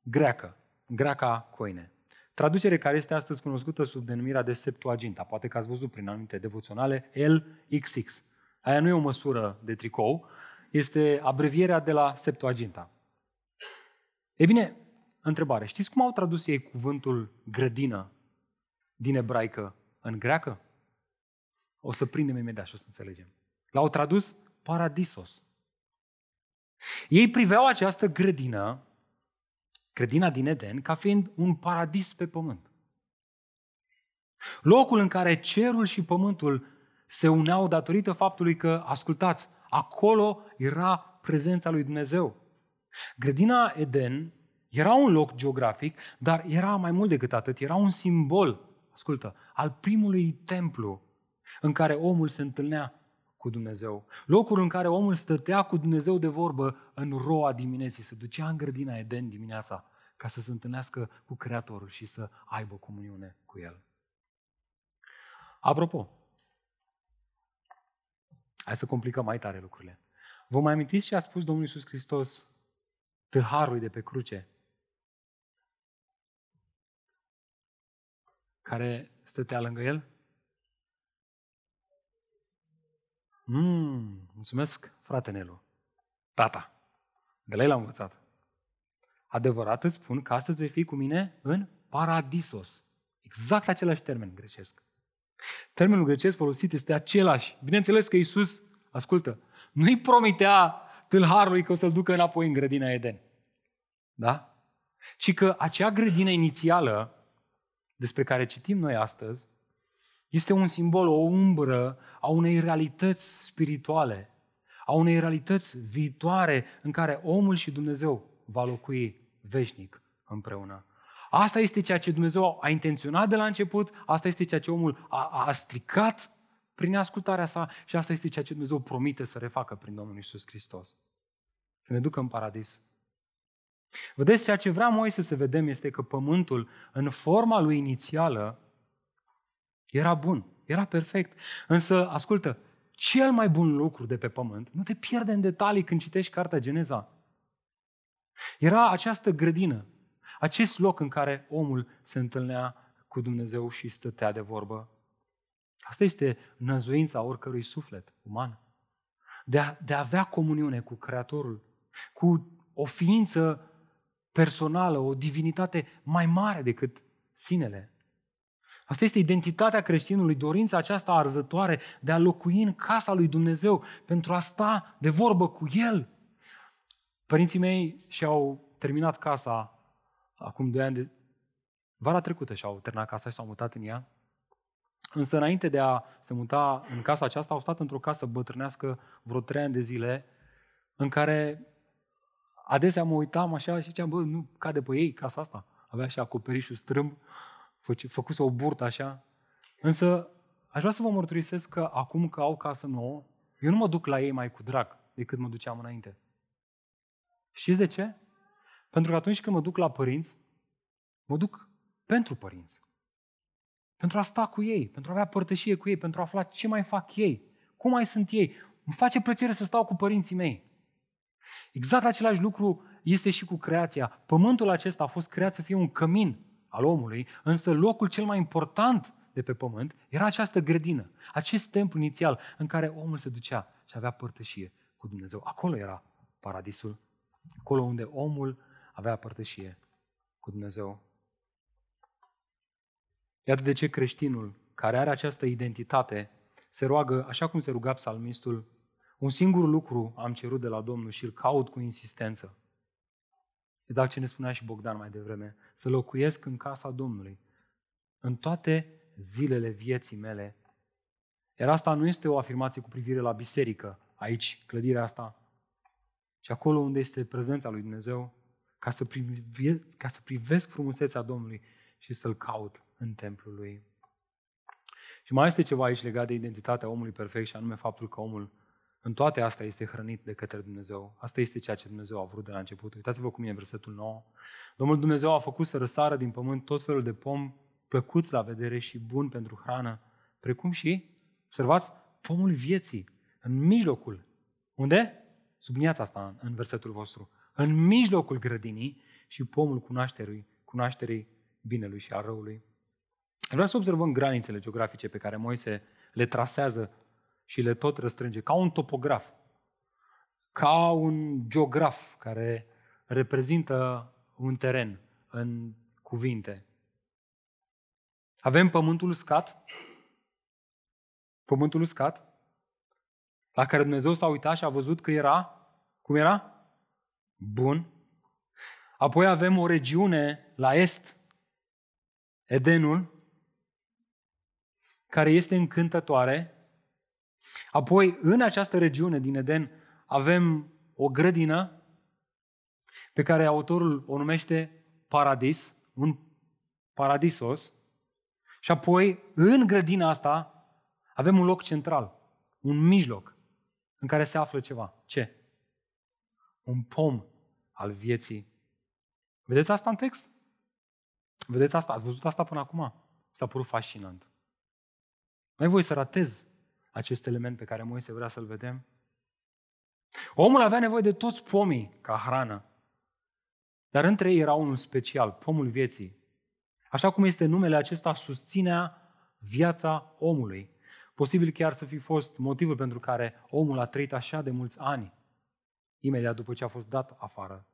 greacă, greaca coine. Traducere care este astăzi cunoscută sub denumirea de Septuaginta. Poate că ați văzut prin anumite devoționale LXX. Aia nu e o măsură de tricou, este abrevierea de la Septuaginta. E bine, întrebare. Știți cum au tradus ei cuvântul grădină din ebraică în greacă? O să prindem imediat și o să înțelegem. L-au tradus paradisos. Ei priveau această grădină, grădina din Eden, ca fiind un paradis pe pământ. Locul în care cerul și pământul se uneau datorită faptului că, ascultați, acolo era prezența lui Dumnezeu. Grădina Eden era un loc geografic, dar era mai mult decât atât, era un simbol, ascultă, al primului templu în care omul se întâlnea cu Dumnezeu. Locul în care omul stătea cu Dumnezeu de vorbă în roa dimineții, se ducea în grădina Eden dimineața ca să se întâlnească cu Creatorul și să aibă comuniune cu El. Apropo, hai să complicăm mai tare lucrurile. Vă mai amintiți ce a spus Domnul Iisus Hristos tâharului de pe cruce? Care stătea lângă el? Mm, mulțumesc, frate Nelu. Tata. De la el am învățat. Adevărat îți spun că astăzi vei fi cu mine în paradisos. Exact același termen grecesc. Termenul grecesc folosit este același. Bineînțeles că Iisus, ascultă, nu-i promitea tâlharului că o să-l ducă înapoi în grădina Eden. Da? Ci că acea grădină inițială despre care citim noi astăzi este un simbol, o umbră a unei realități spirituale, a unei realități viitoare în care omul și Dumnezeu va locui veșnic împreună. Asta este ceea ce Dumnezeu a intenționat de la început, asta este ceea ce omul a, a stricat prin ascultarea sa și asta este ceea ce Dumnezeu promite să refacă prin Domnul Isus Hristos. Să ne ducă în paradis. Vedeți, ceea ce vrea Moise să vedem este că pământul, în forma lui inițială, era bun, era perfect. Însă, ascultă, cel mai bun lucru de pe pământ, nu te pierde în detalii când citești cartea Geneza. Era această grădină, acest loc în care omul se întâlnea cu Dumnezeu și stătea de vorbă. Asta este năzuința oricărui suflet uman. De a, de a avea comuniune cu Creatorul, cu o ființă personală, o divinitate mai mare decât sinele. Asta este identitatea creștinului, dorința aceasta arzătoare de a locui în casa lui Dumnezeu pentru a sta de vorbă cu El. Părinții mei și-au terminat casa acum doi ani de... Vara trecută și-au terminat casa și s-au mutat în ea. Însă înainte de a se muta în casa aceasta, au stat într-o casă bătrânească vreo trei ani de zile, în care adesea mă uitam așa și ziceam, bă, nu cade pe ei casa asta. Avea și acoperișul strâmb, făcuse o burtă așa. Însă aș vrea să vă mărturisesc că acum că au casă nouă, eu nu mă duc la ei mai cu drag decât mă duceam înainte. Știți de ce? Pentru că atunci când mă duc la părinți, mă duc pentru părinți. Pentru a sta cu ei, pentru a avea părtășie cu ei, pentru a afla ce mai fac ei, cum mai sunt ei. Îmi face plăcere să stau cu părinții mei. Exact același lucru este și cu creația. Pământul acesta a fost creat să fie un cămin al omului, însă locul cel mai important de pe pământ era această grădină, acest templu inițial în care omul se ducea și avea părtășie cu Dumnezeu. Acolo era paradisul, acolo unde omul avea părtășie cu Dumnezeu. Iată de ce creștinul care are această identitate se roagă, așa cum se ruga psalmistul, un singur lucru am cerut de la Domnul și îl caut cu insistență. Exact ce ne spunea și Bogdan mai devreme, să locuiesc în casa Domnului în toate zilele vieții mele. Iar asta nu este o afirmație cu privire la biserică, aici, clădirea asta, ci acolo unde este prezența lui Dumnezeu, ca să, privesc, ca să privesc frumusețea Domnului și să-L caut în templul Lui. Și mai este ceva aici legat de identitatea omului perfect și anume faptul că omul în toate astea este hrănit de către Dumnezeu. Asta este ceea ce Dumnezeu a vrut de la început. Uitați-vă cum e versetul 9. Domnul Dumnezeu a făcut să răsară din pământ tot felul de pom plăcuți la vedere și buni pentru hrană, precum și, observați, pomul vieții, în mijlocul. Unde? Subliniați asta în versetul vostru. În mijlocul grădinii și pomul cunoașterii, cunoașterii binelui și a răului. Vreau să observăm granițele geografice pe care Moise le trasează și le tot răstrânge, ca un topograf, ca un geograf care reprezintă un teren în cuvinte. Avem pământul uscat, pământul uscat, la care Dumnezeu s-a uitat și a văzut că era, cum era? Bun. Apoi avem o regiune la est, Edenul, care este încântătoare. Apoi, în această regiune din Eden, avem o grădină pe care autorul o numește paradis, un paradisos. Și apoi, în grădina asta, avem un loc central, un mijloc, în care se află ceva. Ce? Un pom al vieții. Vedeți asta în text? Vedeți asta? Ați văzut asta până acum? S-a părut fascinant. Mai voi să ratez acest element pe care Moise vrea să-l vedem? Omul avea nevoie de toți pomii ca hrană. Dar între ei era unul special, pomul vieții. Așa cum este numele acesta, susținea viața omului. Posibil chiar să fi fost motivul pentru care omul a trăit așa de mulți ani, imediat după ce a fost dat afară.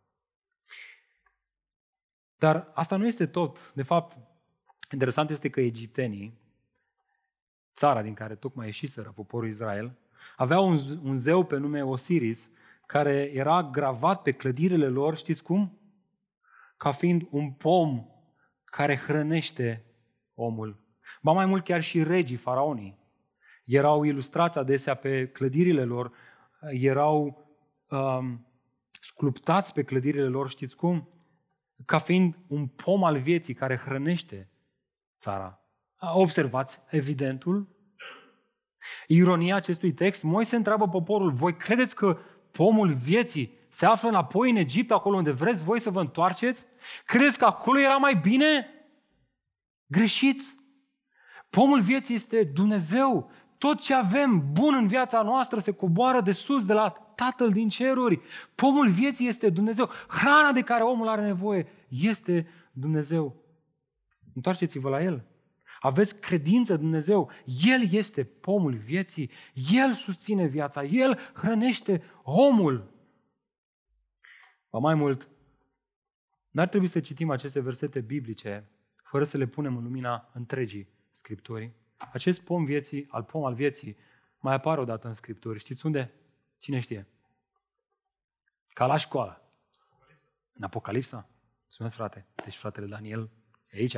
Dar asta nu este tot. De fapt, interesant este că egiptenii, țara din care tocmai ieșiseră poporul Israel, aveau un, un zeu pe nume Osiris, care era gravat pe clădirile lor, știți cum? Ca fiind un pom care hrănește omul. Ba mai mult chiar și regii, faraonii. Erau ilustrați adesea pe clădirile lor, erau um, sculptați pe clădirile lor, știți cum? Ca fiind un pom al vieții care hrănește țara. Observați evidentul? Ironia acestui text, Moise întreabă poporul, voi credeți că pomul vieții se află înapoi în Egipt, acolo unde vreți voi să vă întoarceți? Credeți că acolo era mai bine? Greșiți! Pomul vieții este Dumnezeu. Tot ce avem bun în viața noastră se coboară de sus, de la Tatăl din ceruri. Pomul vieții este Dumnezeu. Hrana de care omul are nevoie este Dumnezeu. Întoarceți-vă la El. Aveți credință în Dumnezeu. El este pomul vieții. El susține viața. El hrănește omul. Ba mai mult, n-ar trebui să citim aceste versete biblice fără să le punem în lumina întregii Scripturii. Acest pom vieții, al pom al vieții, mai apare odată în Scripturi. Știți unde? Cine știe? Ca la școală. În Apocalipsa? Mulțumesc, frate. Deci fratele Daniel e aici.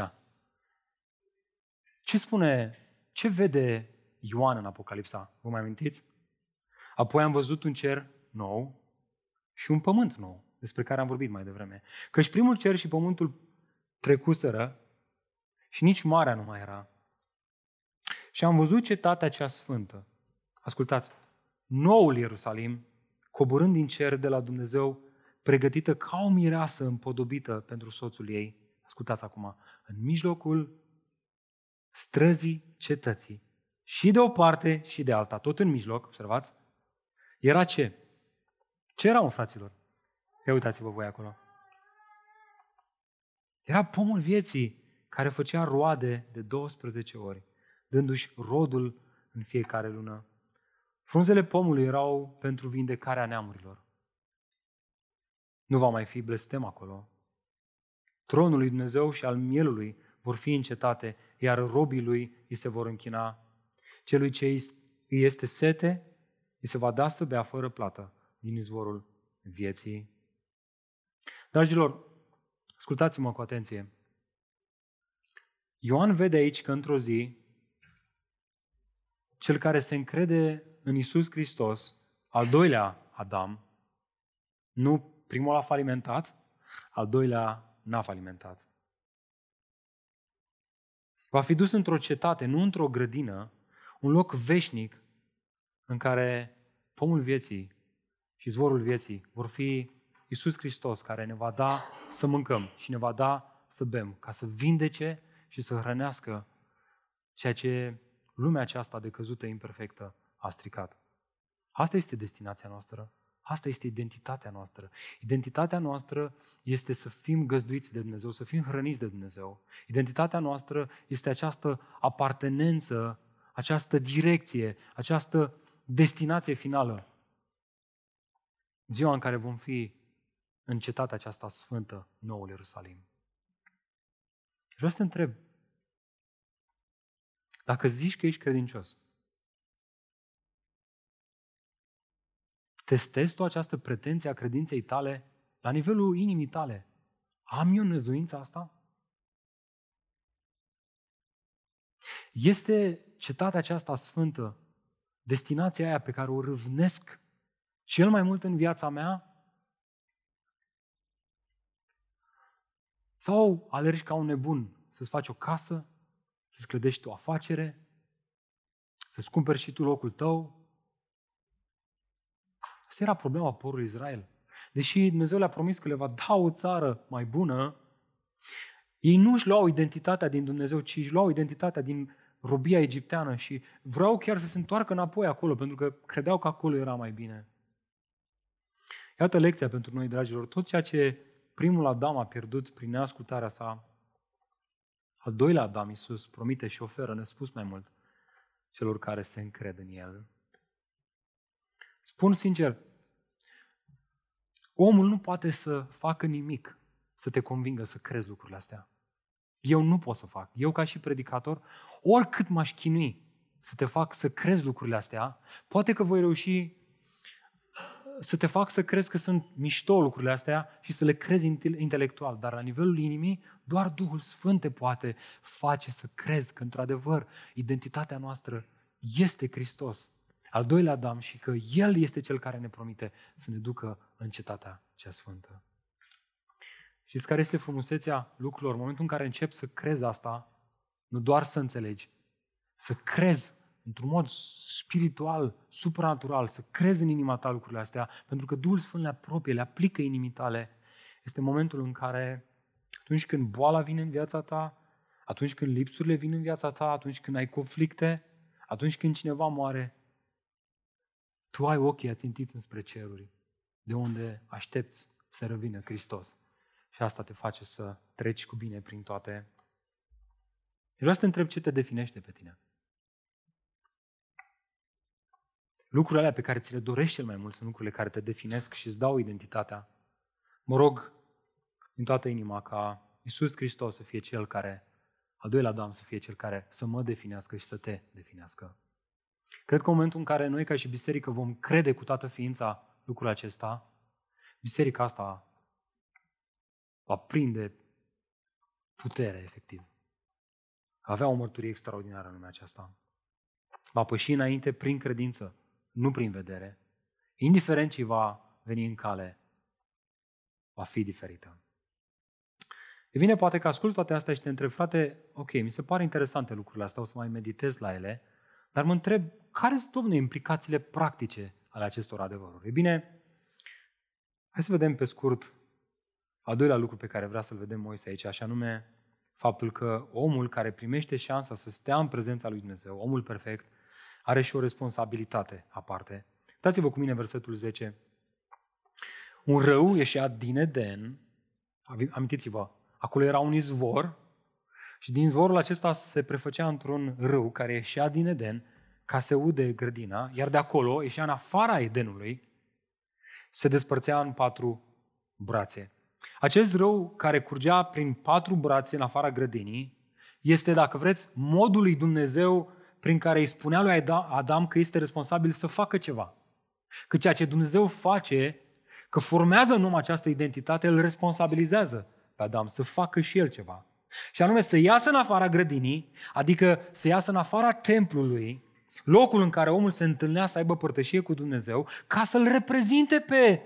Ce spune, ce vede Ioan în Apocalipsa? Vă mai amintiți? Apoi am văzut un cer nou și un pământ nou, despre care am vorbit mai devreme. Căci primul cer și pământul trecuseră și nici marea nu mai era. Și am văzut cetatea cea sfântă. Ascultați, noul Ierusalim, coborând din cer de la Dumnezeu, pregătită ca o mireasă împodobită pentru soțul ei. Ascultați acum, în mijlocul străzii cetății, și de o parte și de alta, tot în mijloc, observați, era ce? Ce era, mă, fraților? Ia uitați-vă voi acolo. Era pomul vieții care făcea roade de 12 ori, dându-și rodul în fiecare lună. Frunzele pomului erau pentru vindecarea neamurilor. Nu va mai fi blestem acolo. Tronul lui Dumnezeu și al mielului vor fi încetate, iar robii lui îi se vor închina. Celui ce îi este sete, îi se va da să bea fără plată din izvorul vieții. Dragilor, ascultați-mă cu atenție. Ioan vede aici că într-o zi, cel care se încrede în Isus Hristos, al doilea Adam, nu primul a falimentat, al doilea n-a falimentat. Va fi dus într-o cetate, nu într-o grădină, un loc veșnic în care pomul vieții și zvorul vieții vor fi Iisus Hristos care ne va da să mâncăm și ne va da să bem, ca să vindece și să hrănească ceea ce lumea aceasta de căzută imperfectă a stricat. Asta este destinația noastră. Asta este identitatea noastră. Identitatea noastră este să fim găzduiți de Dumnezeu, să fim hrăniți de Dumnezeu. Identitatea noastră este această apartenență, această direcție, această destinație finală. Ziua în care vom fi în cetatea aceasta sfântă, Noul Ierusalim. Vreau să te întreb, dacă zici că ești credincios, Testezi tu această pretenție a credinței tale la nivelul inimii tale. Am eu năzuința asta? Este cetatea aceasta sfântă, destinația aia pe care o râvnesc cel mai mult în viața mea? Sau alergi ca un nebun să-ți faci o casă, să-ți clădești o afacere, să-ți cumperi și tu locul tău, Asta era problema poporului Israel. Deși Dumnezeu le-a promis că le va da o țară mai bună, ei nu își luau identitatea din Dumnezeu, ci își luau identitatea din robia egipteană și vreau chiar să se întoarcă înapoi acolo, pentru că credeau că acolo era mai bine. Iată lecția pentru noi, dragilor. Tot ceea ce primul Adam a pierdut prin neascultarea sa, al doilea Adam, Iisus, promite și oferă nespus mai mult celor care se încred în El. Spun sincer, omul nu poate să facă nimic să te convingă să crezi lucrurile astea. Eu nu pot să fac. Eu ca și predicator, oricât m-aș chinui să te fac să crezi lucrurile astea, poate că voi reuși să te fac să crezi că sunt mișto lucrurile astea și să le crezi intelectual, dar la nivelul inimii, doar Duhul Sfânt te poate face să crezi că, într-adevăr, identitatea noastră este Hristos al doilea Adam și că El este Cel care ne promite să ne ducă în cetatea cea sfântă. Știți care este frumusețea lucrurilor? În momentul în care încep să crezi asta, nu doar să înțelegi, să crezi într-un mod spiritual, supranatural, să crezi în inima ta lucrurile astea, pentru că Duhul Sfânt le apropie, le aplică inimii tale, este momentul în care, atunci când boala vine în viața ta, atunci când lipsurile vin în viața ta, atunci când ai conflicte, atunci când cineva moare, tu ai ochii ațintiți înspre ceruri, de unde aștepți să revină Hristos. Și asta te face să treci cu bine prin toate. Eu vreau să te întreb ce te definește pe tine. Lucrurile alea pe care ți le dorești cel mai mult sunt lucrurile care te definesc și îți dau identitatea. Mă rog din toată inima ca Iisus Hristos să fie Cel care, al doilea Adam să fie Cel care să mă definească și să te definească. Cred că în momentul în care noi ca și biserică vom crede cu toată ființa lucrul acesta, biserica asta va prinde putere, efectiv. Va avea o mărturie extraordinară în lumea aceasta. Va păși înainte prin credință, nu prin vedere. Indiferent ce va veni în cale, va fi diferită. E bine, poate că ascult toate astea și te întreb, frate, ok, mi se pare interesante lucrurile astea, o să mai meditez la ele, dar mă întreb, care sunt, domnule, implicațiile practice ale acestor adevăruri? E bine, hai să vedem pe scurt al doilea lucru pe care vrea să-l vedem Moise aici, așa nume faptul că omul care primește șansa să stea în prezența lui Dumnezeu, omul perfect, are și o responsabilitate aparte. Dați-vă cu mine versetul 10. Un rău ieșea din Eden, amintiți-vă, acolo era un izvor și din zvorul acesta se prefăcea într-un râu care ieșea din Eden ca să ude grădina, iar de acolo ieșea în afara Edenului, se despărțea în patru brațe. Acest râu care curgea prin patru brațe în afara grădinii este, dacă vreți, modul lui Dumnezeu prin care îi spunea lui Adam că este responsabil să facă ceva. Că ceea ce Dumnezeu face, că formează în om această identitate, îl responsabilizează pe Adam să facă și el ceva. Și anume să iasă în afara grădinii, adică să iasă în afara templului, locul în care omul se întâlnea să aibă părtășie cu Dumnezeu, ca să-L reprezinte pe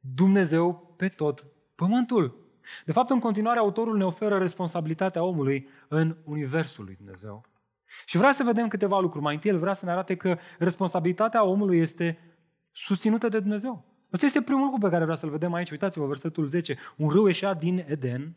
Dumnezeu pe tot pământul. De fapt, în continuare, autorul ne oferă responsabilitatea omului în Universul lui Dumnezeu. Și vrea să vedem câteva lucruri. Mai întâi, el vrea să ne arate că responsabilitatea omului este susținută de Dumnezeu. Ăsta este primul lucru pe care vreau să-l vedem aici. Uitați-vă, versetul 10. Un râu ieșea din Eden,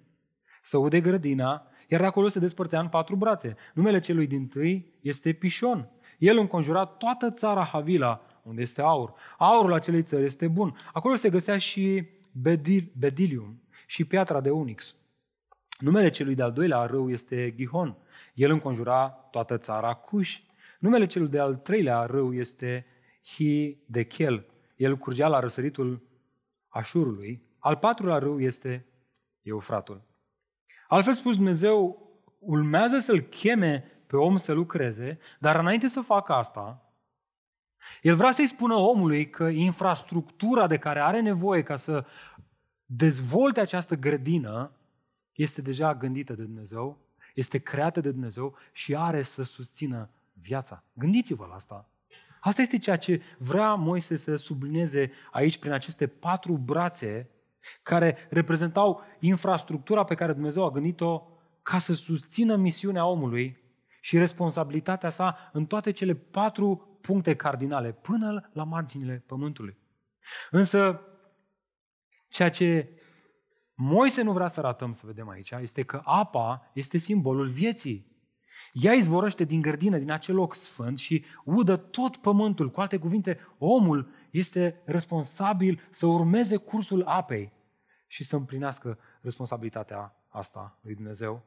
să ude grădina, iar de acolo se despărțea în patru brațe. Numele celui din tâi este Pișon. El înconjura toată țara Havila, unde este aur. Aurul acelei țări este bun. Acolo se găsea și bedil, bedilium și piatra de unix. Numele celui de-al doilea râu este Gihon. El înconjura toată țara Cuș. Numele celui de-al treilea râu este Hidechel. El curgea la răsăritul Așurului. Al patrulea râu este Eufratul. Altfel spus, Dumnezeu urmează să-l cheme pe om să lucreze, dar înainte să facă asta, el vrea să-i spună omului că infrastructura de care are nevoie ca să dezvolte această grădină este deja gândită de Dumnezeu, este creată de Dumnezeu și are să susțină viața. Gândiți-vă la asta. Asta este ceea ce vrea Moise să sublinieze aici prin aceste patru brațe care reprezentau infrastructura pe care Dumnezeu a gândit-o ca să susțină misiunea omului și responsabilitatea sa în toate cele patru puncte cardinale, până la marginile pământului. Însă, ceea ce Moise nu vrea să ratăm să vedem aici este că apa este simbolul vieții. Ea izvorăște din grădină, din acel loc sfânt și udă tot pământul. Cu alte cuvinte, omul este responsabil să urmeze cursul apei și să împlinească responsabilitatea asta lui Dumnezeu.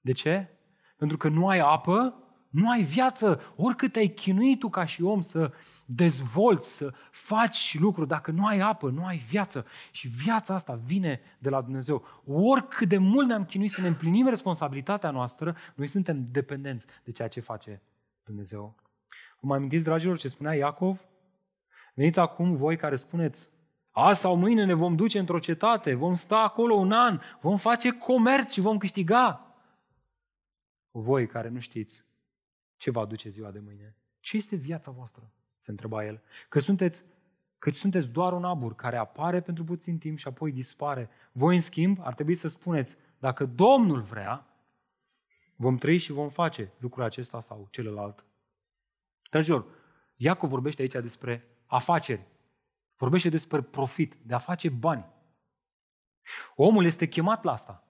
De ce? Pentru că nu ai apă, nu ai viață. Oricât te-ai chinuit tu ca și om să dezvolți, să faci lucruri, dacă nu ai apă, nu ai viață. Și viața asta vine de la Dumnezeu. Oricât de mult ne-am chinuit să ne împlinim responsabilitatea noastră, noi suntem dependenți de ceea ce face Dumnezeu. Vă mai amintiți, dragilor, ce spunea Iacov? Veniți acum voi care spuneți, azi sau mâine ne vom duce într-o cetate, vom sta acolo un an, vom face comerț și vom câștiga. Voi care nu știți ce va aduce ziua de mâine? Ce este viața voastră? Se întreba el. Că sunteți, că sunteți doar un abur care apare pentru puțin timp și apoi dispare. Voi, în schimb, ar trebui să spuneți, dacă Domnul vrea, vom trăi și vom face lucrul acesta sau celălalt. Dragilor, Iacov vorbește aici despre afaceri. Vorbește despre profit, de a face bani. Omul este chemat la asta.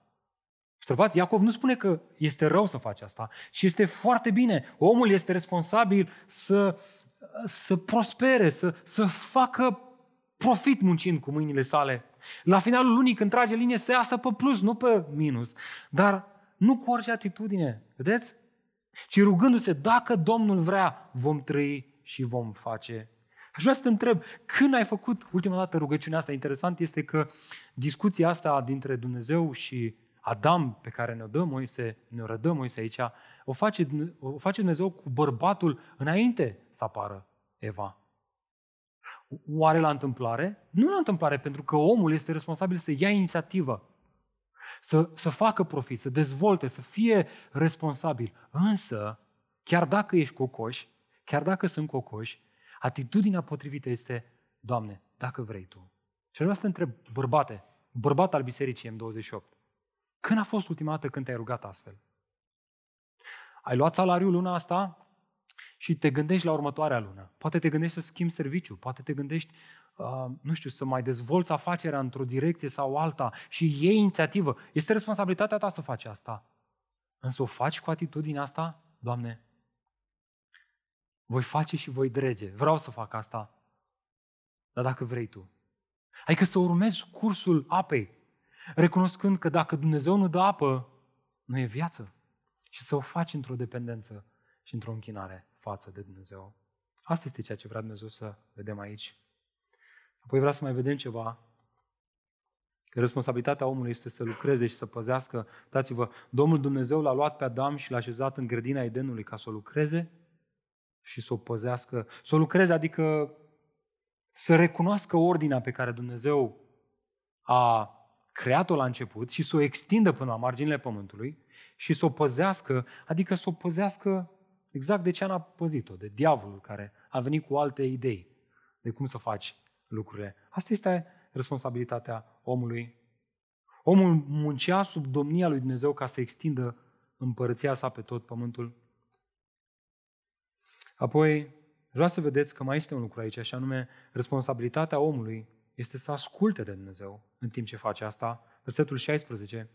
Observați, Iacov nu spune că este rău să faci asta, ci este foarte bine. Omul este responsabil să, să prospere, să, să facă profit muncind cu mâinile sale. La finalul lunii, când trage linie, să iasă pe plus, nu pe minus. Dar nu cu orice atitudine, vedeți? Ci rugându-se, dacă Domnul vrea, vom trăi și vom face. Aș vrea să te întreb, când ai făcut ultima dată rugăciunea asta? Interesant este că discuția asta dintre Dumnezeu și Adam pe care ne-o dă Moise, ne-o rădă Moise aici, o face, o face Dumnezeu cu bărbatul înainte să apară Eva. Oare la întâmplare? Nu la întâmplare, pentru că omul este responsabil să ia inițiativă, să, să facă profit, să dezvolte, să fie responsabil. Însă, chiar dacă ești cocoș, chiar dacă sunt cocoși, atitudinea potrivită este, Doamne, dacă vrei Tu. Și vreau să te întreb, bărbate, bărbat al bisericii M28, când a fost ultima dată când te-ai rugat astfel? Ai luat salariul luna asta și te gândești la următoarea lună. Poate te gândești să schimbi serviciu, poate te gândești, uh, nu știu, să mai dezvolți afacerea într-o direcție sau alta și iei inițiativă. Este responsabilitatea ta să faci asta. Însă o faci cu atitudinea asta, Doamne, voi face și voi drege. Vreau să fac asta. Dar dacă vrei tu. Adică să urmezi cursul apei recunoscând că dacă Dumnezeu nu dă apă, nu e viață. Și să o faci într-o dependență și într-o închinare față de Dumnezeu. Asta este ceea ce vrea Dumnezeu să vedem aici. Apoi vrea să mai vedem ceva. Că responsabilitatea omului este să lucreze și să păzească. Dați-vă, Domnul Dumnezeu l-a luat pe Adam și l-a așezat în grădina Edenului ca să o lucreze și să o păzească. Să o lucreze, adică să recunoască ordinea pe care Dumnezeu a creat-o la început și să o extindă până la marginile pământului și să o păzească, adică să o păzească exact de ce a păzit-o, de diavolul care a venit cu alte idei de cum să faci lucrurile. Asta este responsabilitatea omului. Omul muncea sub domnia lui Dumnezeu ca să extindă împărăția sa pe tot pământul. Apoi, Vreau să vedeți că mai este un lucru aici, așa nume responsabilitatea omului este să asculte de Dumnezeu în timp ce face asta. Versetul 16.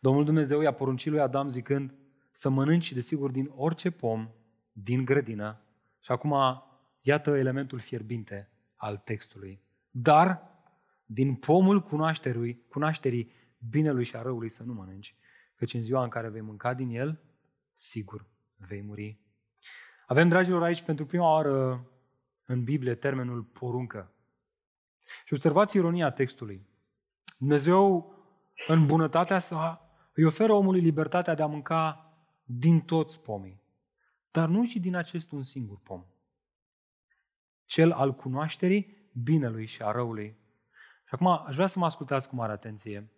Domnul Dumnezeu i-a poruncit lui Adam zicând să mănânci, desigur, din orice pom din grădină. Și acum, iată elementul fierbinte al textului. Dar, din pomul cunoașterii, cunoașterii binelui și a răului să nu mănânci, căci în ziua în care vei mânca din el, sigur vei muri. Avem, dragilor, aici pentru prima oară în Biblie termenul poruncă. Și observați ironia textului. Dumnezeu, în bunătatea sa, îi oferă omului libertatea de a mânca din toți pomii, dar nu și din acest un singur pom. Cel al cunoașterii binelui și a răului. Și acum aș vrea să mă ascultați cu mare atenție.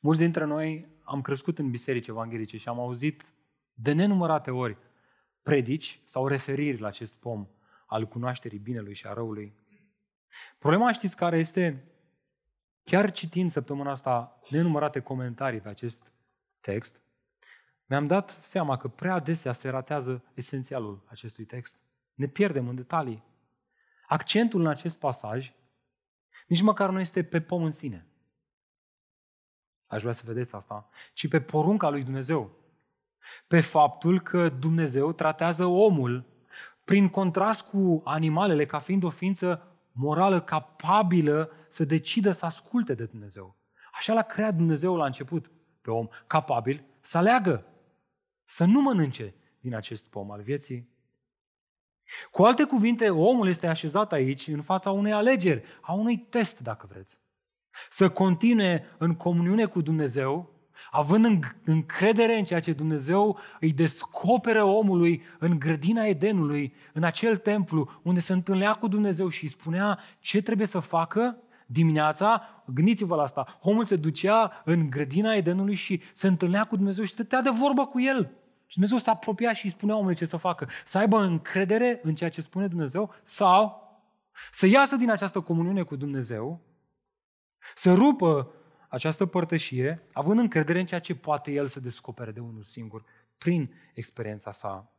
Mulți dintre noi am crescut în biserici evanghelice și am auzit de nenumărate ori predici sau referiri la acest pom al cunoașterii binelui și a răului. Problema știți care este? Chiar citind săptămâna asta nenumărate comentarii pe acest text, mi-am dat seama că prea adesea se ratează esențialul acestui text. Ne pierdem în detalii. Accentul în acest pasaj nici măcar nu este pe pom în sine. Aș vrea să vedeți asta. Ci pe porunca lui Dumnezeu. Pe faptul că Dumnezeu tratează omul prin contrast cu animalele ca fiind o ființă morală capabilă să decidă să asculte de Dumnezeu. Așa l-a creat Dumnezeu la început pe om, capabil să aleagă, să nu mănânce din acest pom al vieții. Cu alte cuvinte, omul este așezat aici în fața unei alegeri, a unui test, dacă vreți. Să continue în comuniune cu Dumnezeu având încredere în ceea ce Dumnezeu îi descoperă omului în grădina Edenului, în acel templu unde se întâlnea cu Dumnezeu și îi spunea ce trebuie să facă dimineața, gândiți-vă la asta, omul se ducea în grădina Edenului și se întâlnea cu Dumnezeu și stătea de vorbă cu el. Și Dumnezeu s-a apropiat și îi spunea omului ce să facă. Să aibă încredere în ceea ce spune Dumnezeu sau să iasă din această comuniune cu Dumnezeu, să rupă această părtășie, având încredere în ceea ce poate el să descopere de unul singur, prin experiența sa.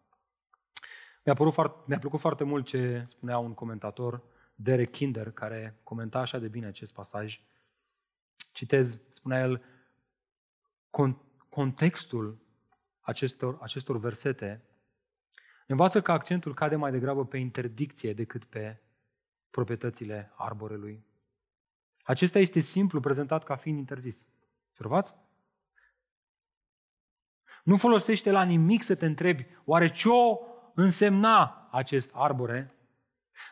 Mi-a, părut foarte, mi-a plăcut foarte mult ce spunea un comentator, Derek Kinder, care comenta așa de bine acest pasaj. Citez, spunea el, contextul acestor, acestor versete învață că accentul cade mai degrabă pe interdicție decât pe proprietățile arborelui. Acesta este simplu prezentat ca fiind interzis. Observați? Nu folosește la nimic să te întrebi, oare ce-o însemna acest arbore?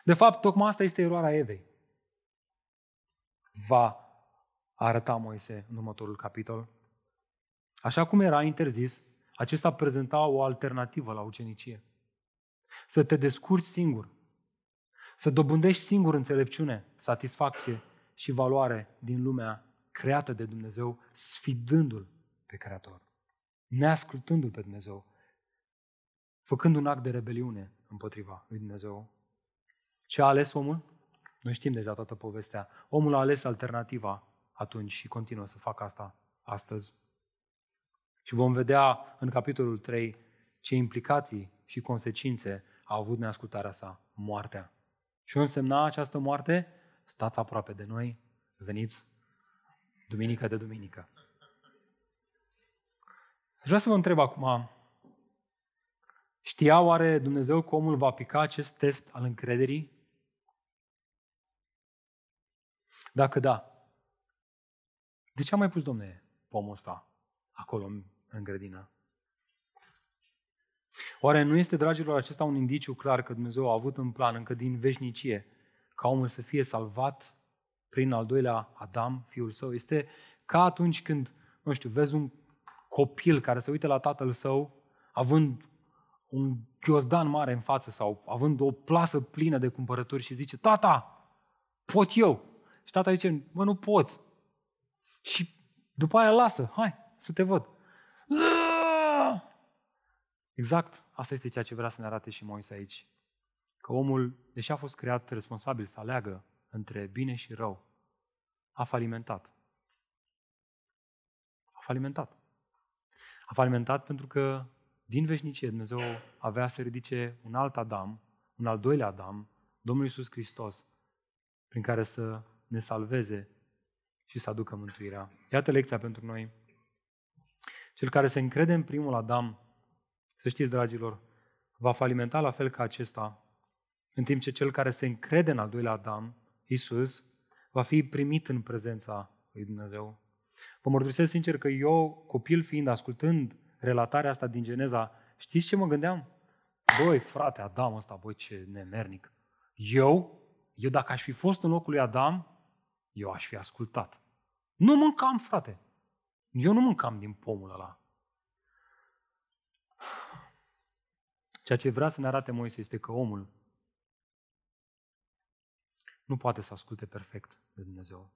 De fapt, tocmai asta este eroarea Evei. Va arăta Moise în următorul capitol. Așa cum era interzis, acesta prezenta o alternativă la ucenicie. Să te descurci singur, să dobândești singur înțelepciune, satisfacție și valoare din lumea creată de Dumnezeu, sfidându-L pe Creator, neascultându-L pe Dumnezeu, făcând un act de rebeliune împotriva lui Dumnezeu. Ce a ales omul? Noi știm deja toată povestea. Omul a ales alternativa atunci și continuă să facă asta astăzi. Și vom vedea în capitolul 3 ce implicații și consecințe a avut neascultarea sa, moartea. Și o însemna această moarte? Stați aproape de noi, veniți duminică de duminică. Aș vrea să vă întreb acum, știa oare Dumnezeu că omul va pica acest test al încrederii? Dacă da, de ce a mai pus, domne, pomul ăsta acolo în grădină? Oare nu este, dragilor, acesta un indiciu clar că Dumnezeu a avut în plan încă din veșnicie ca omul să fie salvat prin al doilea Adam, fiul său, este ca atunci când, nu știu, vezi un copil care se uită la tatăl său, având un ghiozdan mare în față sau având o plasă plină de cumpărături și zice, tata, pot eu. Și tata zice, mă, nu poți. Și după aia lasă, hai, să te văd. Exact, asta este ceea ce vrea să ne arate și Moise aici că omul, deși a fost creat responsabil să aleagă între bine și rău, a falimentat. A falimentat. A falimentat pentru că din veșnicie Dumnezeu avea să ridice un alt Adam, un al doilea Adam, Domnul Iisus Hristos, prin care să ne salveze și să aducă mântuirea. Iată lecția pentru noi. Cel care se încrede în primul Adam, să știți, dragilor, va falimenta la fel ca acesta, în timp ce cel care se încrede în al doilea Adam, Isus, va fi primit în prezența lui Dumnezeu. Vă mărturisesc sincer că eu, copil fiind, ascultând relatarea asta din Geneza, știți ce mă gândeam? Băi, frate, Adam ăsta, băi, ce nemernic. Eu, eu dacă aș fi fost în locul lui Adam, eu aș fi ascultat. Nu mâncam, frate. Eu nu mâncam din pomul ăla. Ceea ce vrea să ne arate Moise este că omul nu poate să asculte perfect de Dumnezeu.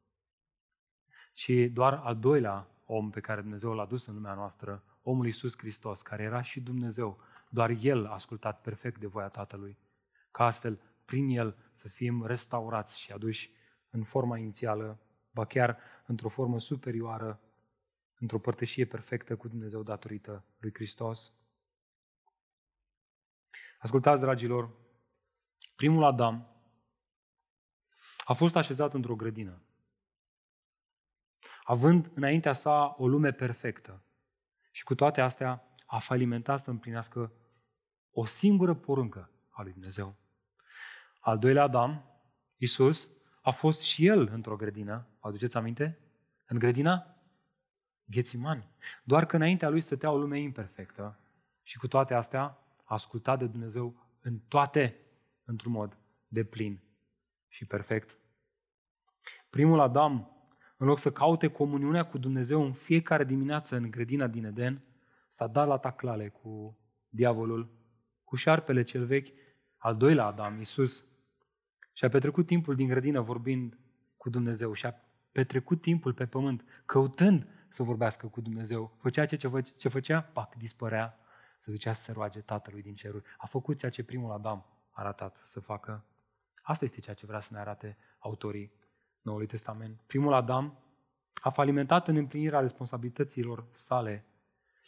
Și doar al doilea om pe care Dumnezeu l-a dus în lumea noastră, omul Iisus Hristos, care era și Dumnezeu, doar El a ascultat perfect de voia Tatălui, ca astfel, prin El, să fim restaurați și aduși în forma inițială, ba chiar într-o formă superioară, într-o părtășie perfectă cu Dumnezeu datorită lui Hristos. Ascultați, dragilor, primul Adam a fost așezat într-o grădină, având înaintea sa o lume perfectă. Și cu toate astea a falimentat să împlinească o singură poruncă a lui Dumnezeu. Al doilea Adam, Isus, a fost și el într-o grădină. Vă aduceți aminte? În grădina Ghețimani. Doar că înaintea lui stătea o lume imperfectă și cu toate astea a ascultat de Dumnezeu în toate, într-un mod de plin și perfect. Primul Adam, în loc să caute comuniunea cu Dumnezeu în fiecare dimineață în grădina din Eden, s-a dat la taclale cu diavolul, cu șarpele cel vechi, al doilea Adam, Isus, și a petrecut timpul din grădină vorbind cu Dumnezeu și a petrecut timpul pe pământ căutând să vorbească cu Dumnezeu. Făcea ce, ce făcea, pac, dispărea, se ducea să se roage Tatălui din ceruri. A făcut ceea ce primul Adam a arătat să facă. Asta este ceea ce vrea să ne arate autorii Noului Testament. Primul Adam a falimentat în împlinirea responsabilităților sale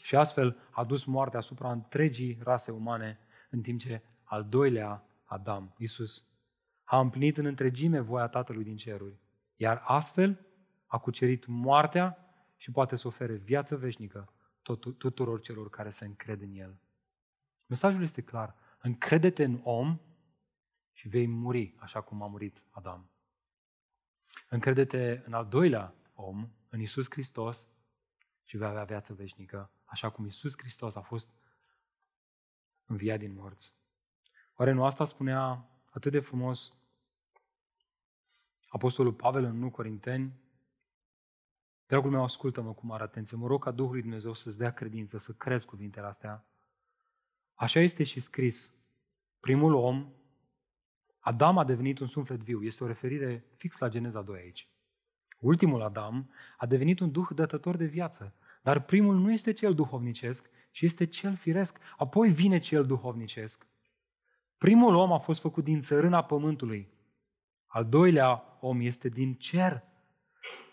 și astfel a dus moartea asupra întregii rase umane, în timp ce al doilea Adam, Isus, a împlinit în întregime voia Tatălui din ceruri, iar astfel a cucerit moartea și poate să ofere viață veșnică tuturor celor care se încred în El. Mesajul este clar. Încredete în om și vei muri așa cum a murit Adam. Încredete în al doilea om, în Isus Hristos, și vei avea viață veșnică, așa cum Isus Hristos a fost înviat din morți. Oare nu asta spunea atât de frumos Apostolul Pavel în 1 Corinteni? Dragul meu, ascultă-mă cu mare atenție. Mă rog ca Duhul lui Dumnezeu să-ți dea credință, să crezi cuvintele astea. Așa este și scris. Primul om, Adam a devenit un suflet viu. Este o referire fix la Geneza 2 aici. Ultimul Adam a devenit un duh dătător de viață. Dar primul nu este cel duhovnicesc, ci este cel firesc. Apoi vine cel duhovnicesc. Primul om a fost făcut din țărâna pământului. Al doilea om este din cer.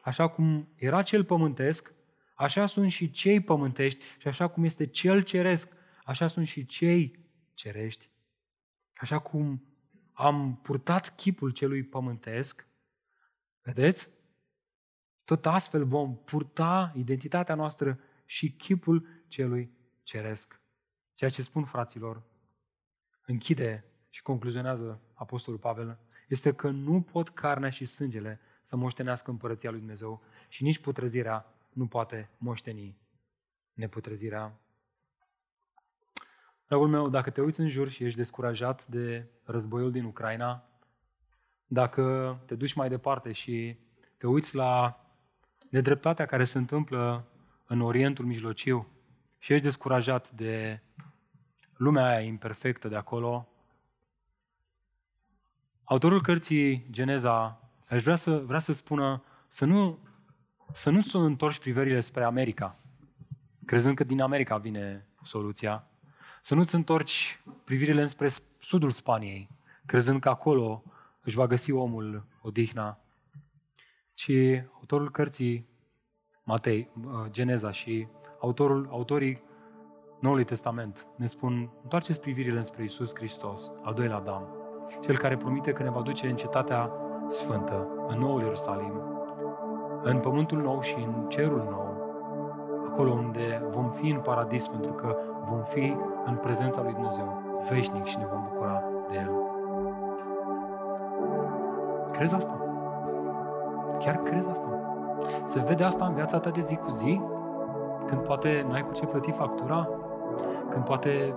Așa cum era cel pământesc, așa sunt și cei pământești și așa cum este cel ceresc, așa sunt și cei cerești. Așa cum am purtat chipul celui pământesc, vedeți? Tot astfel vom purta identitatea noastră și chipul celui ceresc. Ceea ce spun fraților, închide și concluzionează Apostolul Pavel, este că nu pot carnea și sângele să moștenească împărăția lui Dumnezeu și nici putrezirea nu poate moșteni neputrezirea. Dragul meu, dacă te uiți în jur și ești descurajat de războiul din Ucraina, dacă te duci mai departe și te uiți la nedreptatea care se întâmplă în Orientul Mijlociu și ești descurajat de lumea aia imperfectă de acolo, autorul cărții Geneza aș vrea să, vrea să spună să nu, să nu să întorci privirile spre America, crezând că din America vine soluția, să nu-ți întorci privirile înspre sudul Spaniei, crezând că acolo își va găsi omul odihna, ci autorul cărții Matei, uh, Geneza și autorul, autorii Noului Testament ne spun, întoarceți privirile spre Isus Hristos, al doilea Adam, cel care promite că ne va duce în cetatea sfântă, în noul Ierusalim, în pământul nou și în cerul nou, acolo unde vom fi în paradis pentru că vom fi în prezența lui Dumnezeu, veșnic și ne vom bucura de El. Crezi asta? Chiar crezi asta? Se vede asta în viața ta de zi cu zi? Când poate n-ai cu ce plăti factura? Când poate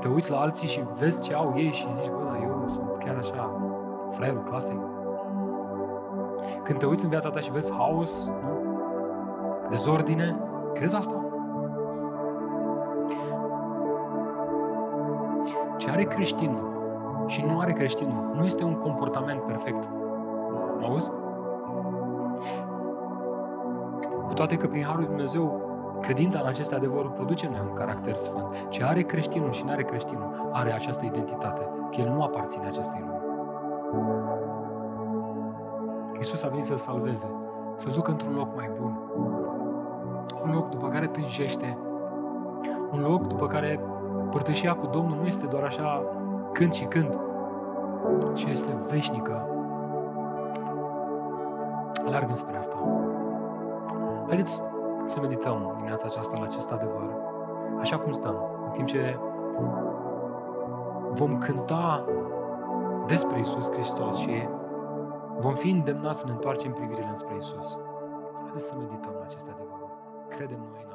te uiți la alții și vezi ce au ei și zici, bă, dar eu sunt chiar așa, fraierul clasei. Când te uiți în viața ta și vezi haos, nu? dezordine, crezi asta? Are creștinul și nu are creștinul nu este un comportament perfect. Auzi? Cu toate că prin Harul Dumnezeu Credința în aceste adevăruri produce în noi un caracter sfânt. Ce are creștinul și nu are creștinul, are această identitate, că el nu aparține acestei lumi. Iisus a venit să-l salveze, să-l ducă într-un loc mai bun. Un loc după care tânjește, un loc după care părtășia cu Domnul nu este doar așa când și când, ci este veșnică. Alargă spre asta. Haideți să medităm dimineața aceasta la acest adevăr. Așa cum stăm, în timp ce vom cânta despre Isus Hristos și vom fi îndemnați să ne întoarcem privirile spre Isus. Haideți să medităm la aceste adevăruri. Credem noi